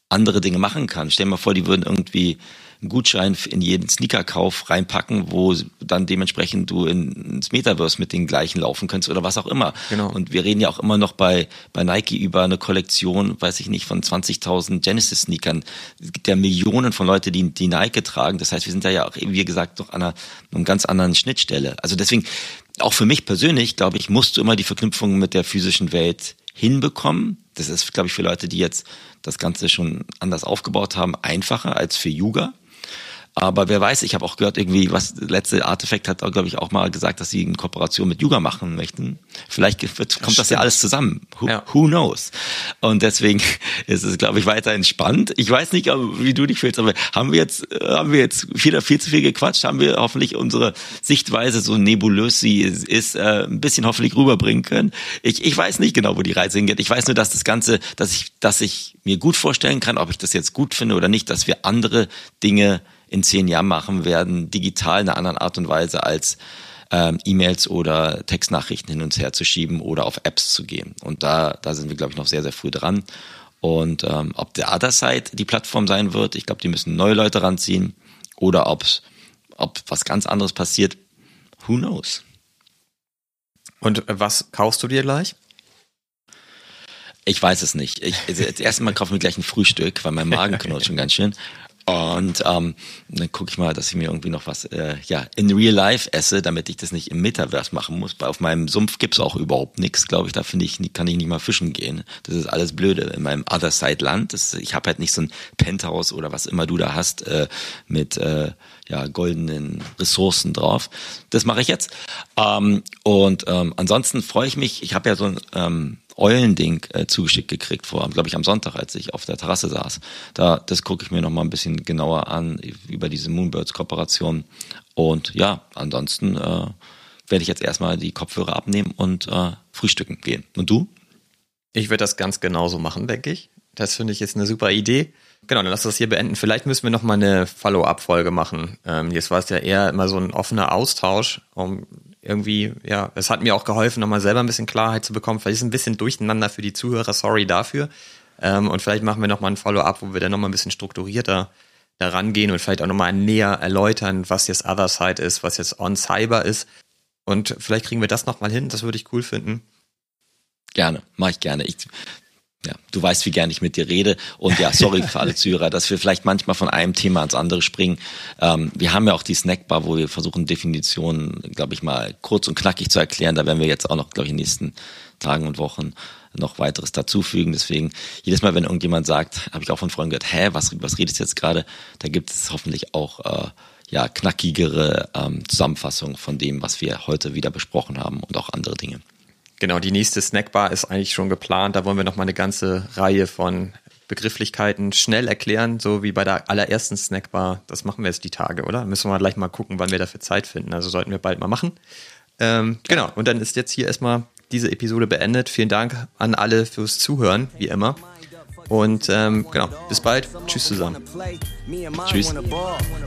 andere Dinge machen kann. Stell dir mal vor, die würden irgendwie einen Gutschein in jeden Sneakerkauf reinpacken, wo dann dementsprechend du ins Metaverse mit den gleichen laufen kannst oder was auch immer. Genau. Und wir reden ja auch immer noch bei, bei Nike über eine Kollektion, weiß ich nicht, von 20.000 Genesis-Sneakern. Es gibt ja Millionen von Leuten, die, die Nike tragen. Das heißt, wir sind da ja auch, wie gesagt, noch an einer, einer ganz anderen Schnittstelle. Also deswegen, auch für mich persönlich, glaube ich, musst du immer die Verknüpfung mit der physischen Welt hinbekommen. Das ist, glaube ich, für Leute, die jetzt das Ganze schon anders aufgebaut haben, einfacher als für Yuga. Aber wer weiß, ich habe auch gehört, irgendwie, was letzte Artefakt hat, glaube ich, auch mal gesagt, dass sie in Kooperation mit Yuga machen möchten. Vielleicht wird, kommt das, das ja alles zusammen. Who, ja. who knows? Und deswegen ist es, glaube ich, weiterhin spannend. Ich weiß nicht, wie du dich fühlst, aber haben wir jetzt, haben wir jetzt viel, viel zu viel gequatscht? Haben wir hoffentlich unsere Sichtweise, so nebulös sie ist, äh, ein bisschen hoffentlich rüberbringen können? Ich, ich weiß nicht genau, wo die Reise hingeht. Ich weiß nur, dass das Ganze, dass ich, dass ich mir gut vorstellen kann, ob ich das jetzt gut finde oder nicht, dass wir andere Dinge in zehn Jahren machen werden, digital in einer anderen Art und Weise als ähm, E-Mails oder Textnachrichten hin und her zu schieben oder auf Apps zu gehen. Und da, da sind wir, glaube ich, noch sehr, sehr früh dran. Und ähm, ob der Other Side die Plattform sein wird, ich glaube, die müssen neue Leute ranziehen. Oder ob's, ob was ganz anderes passiert, who knows. Und was kaufst du dir gleich? Ich weiß es nicht. Ich, also, das erste Mal kaufe ich mir gleich ein Frühstück, weil mein Magen knurrt schon ganz schön. Und ähm, dann gucke ich mal, dass ich mir irgendwie noch was äh, ja in Real Life esse, damit ich das nicht im Metaverse machen muss. Auf meinem Sumpf gibt's auch überhaupt nichts, glaube ich. Da finde ich, kann ich nicht mal fischen gehen. Das ist alles blöde. In meinem Other Side Land, das, ich habe halt nicht so ein Penthouse oder was immer du da hast äh, mit äh, ja goldenen Ressourcen drauf. Das mache ich jetzt. Ähm, und ähm, ansonsten freue ich mich. Ich habe ja so ein ähm, Eulending äh, zugeschickt gekriegt vor, glaube ich, am Sonntag, als ich auf der Terrasse saß. Da, das gucke ich mir noch mal ein bisschen genauer an über diese Moonbirds-Kooperation. Und ja, ansonsten äh, werde ich jetzt erstmal die Kopfhörer abnehmen und äh, frühstücken gehen. Und du? Ich werde das ganz genauso machen, denke ich. Das finde ich jetzt eine super Idee. Genau, dann lass das hier beenden. Vielleicht müssen wir noch mal eine Follow-up-Folge machen. Ähm, jetzt war es ja eher immer so ein offener Austausch, um irgendwie, ja, es hat mir auch geholfen, nochmal selber ein bisschen Klarheit zu bekommen. Vielleicht ist es ein bisschen durcheinander für die Zuhörer, sorry dafür. Ähm, und vielleicht machen wir nochmal ein Follow-up, wo wir dann nochmal ein bisschen strukturierter da rangehen und vielleicht auch nochmal näher erläutern, was jetzt Other Side ist, was jetzt On Cyber ist. Und vielleicht kriegen wir das nochmal hin, das würde ich cool finden. Gerne, mache ich gerne. Ich ja, du weißt, wie gern ich mit dir rede. Und ja, sorry für alle Zuhörer, dass wir vielleicht manchmal von einem Thema ans andere springen. Ähm, wir haben ja auch die Snackbar, wo wir versuchen, Definitionen, glaube ich, mal kurz und knackig zu erklären. Da werden wir jetzt auch noch, glaube ich, in den nächsten Tagen und Wochen noch weiteres dazufügen. Deswegen, jedes Mal, wenn irgendjemand sagt, habe ich auch von Freunden gehört, hä, was, was redest du jetzt gerade? Da gibt es hoffentlich auch äh, ja, knackigere ähm, Zusammenfassungen von dem, was wir heute wieder besprochen haben und auch andere Dinge. Genau, die nächste Snackbar ist eigentlich schon geplant. Da wollen wir noch mal eine ganze Reihe von Begrifflichkeiten schnell erklären, so wie bei der allerersten Snackbar. Das machen wir jetzt die Tage, oder? Müssen wir gleich mal gucken, wann wir dafür Zeit finden. Also sollten wir bald mal machen. Ähm, genau, und dann ist jetzt hier erstmal diese Episode beendet. Vielen Dank an alle fürs Zuhören, wie immer. Und ähm, genau, bis bald. Tschüss zusammen. Tschüss.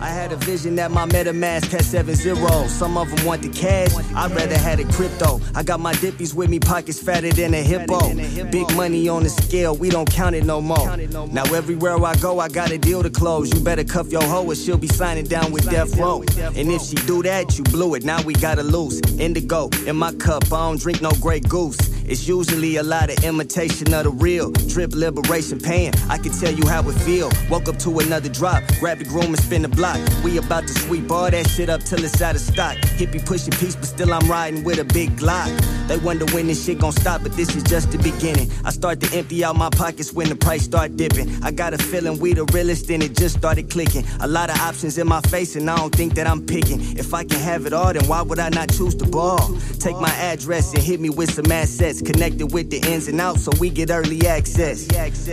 I had a vision that my MetaMask had seven zeros. Some of them want the cash. I'd rather had it crypto. I got my dippies with me, pockets fatter than a hippo. Big money on the scale, we don't count it no more. Now everywhere I go, I got a deal to close. You better cuff your hoe or she'll be signing down with Death Row. And if she do that, you blew it. Now we gotta lose. Indigo in my cup, I don't drink no Grey Goose. It's usually a lot of imitation of the real. Drip liberation pain. I can tell you how it feel. Woke up to another drop, grab the groom and spin the block. We about to sweep all that shit up till it's out of stock. Hippie pushing peace, but still I'm riding with a big Glock. They wonder when this shit gon' stop, but this is just the beginning. I start to empty out my pockets when the price start dipping. I got a feeling we the realest and it just started clicking. A lot of options in my face and I don't think that I'm picking. If I can have it all, then why would I not choose the ball? Take my address and hit me with some assets connected with the ins and outs so we get early access.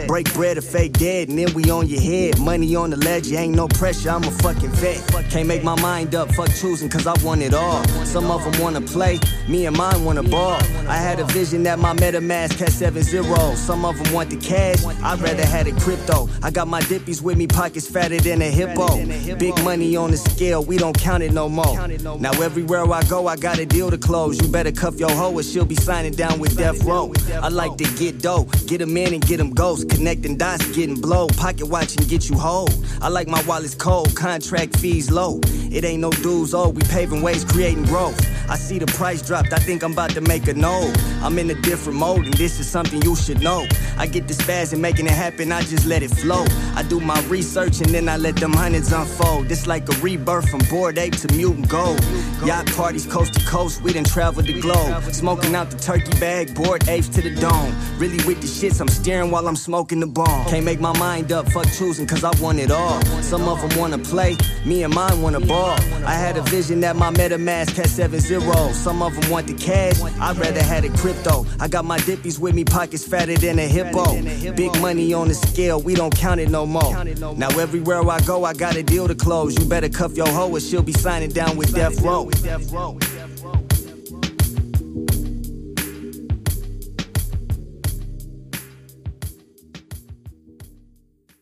Break bread or fake dead, and then we on your head. Money on the ledge, ain't no pressure, I'm a fucking vet. Can't make my mind up, fuck choosing, cause I want it all. Some of them wanna play, me and mine wanna ball. I had a vision that my MetaMask had seven zeros. Some of them want the cash, I'd rather had it crypto. I got my dippies with me, pockets fatter than a hippo. Big money on the scale, we don't count it no more. Now everywhere I go, I got a deal to close. You better cuff your hoe or she'll be signing down with Death Row. I like to get dough, get in and get them ghosts. Connecting dots, getting blow. Pocket watch and get you whole. I like my wallets cold, contract fees low. It ain't no dues, oh, we paving ways, creating growth. I see the price dropped, I think I'm about to make a note. I'm in a different mode, and this is something you should know. I get the spaz and making it happen, I just let it flow. I do my research and then I let them hundreds unfold. It's like a rebirth from bored ape to mutant gold. Yacht parties coast to coast, we done traveled the globe. Smoking out the turkey bag, bored apes to the dome. Really with the shits, I'm steering while I'm smoking the bomb. Can't make my mind up, fuck choosing, cause I want it all. Some of them wanna play, me and mine wanna ball. I had a vision that my MetaMask had seven zeros. Some of them want the cash, I'd rather had it crypto. I got my dippies with me, pockets fatter than a hippo. Big money on the scale, we don't count it no more. Now everywhere I go, I got a deal to close. You better cuff your hoe or she'll be signing down with Death Row.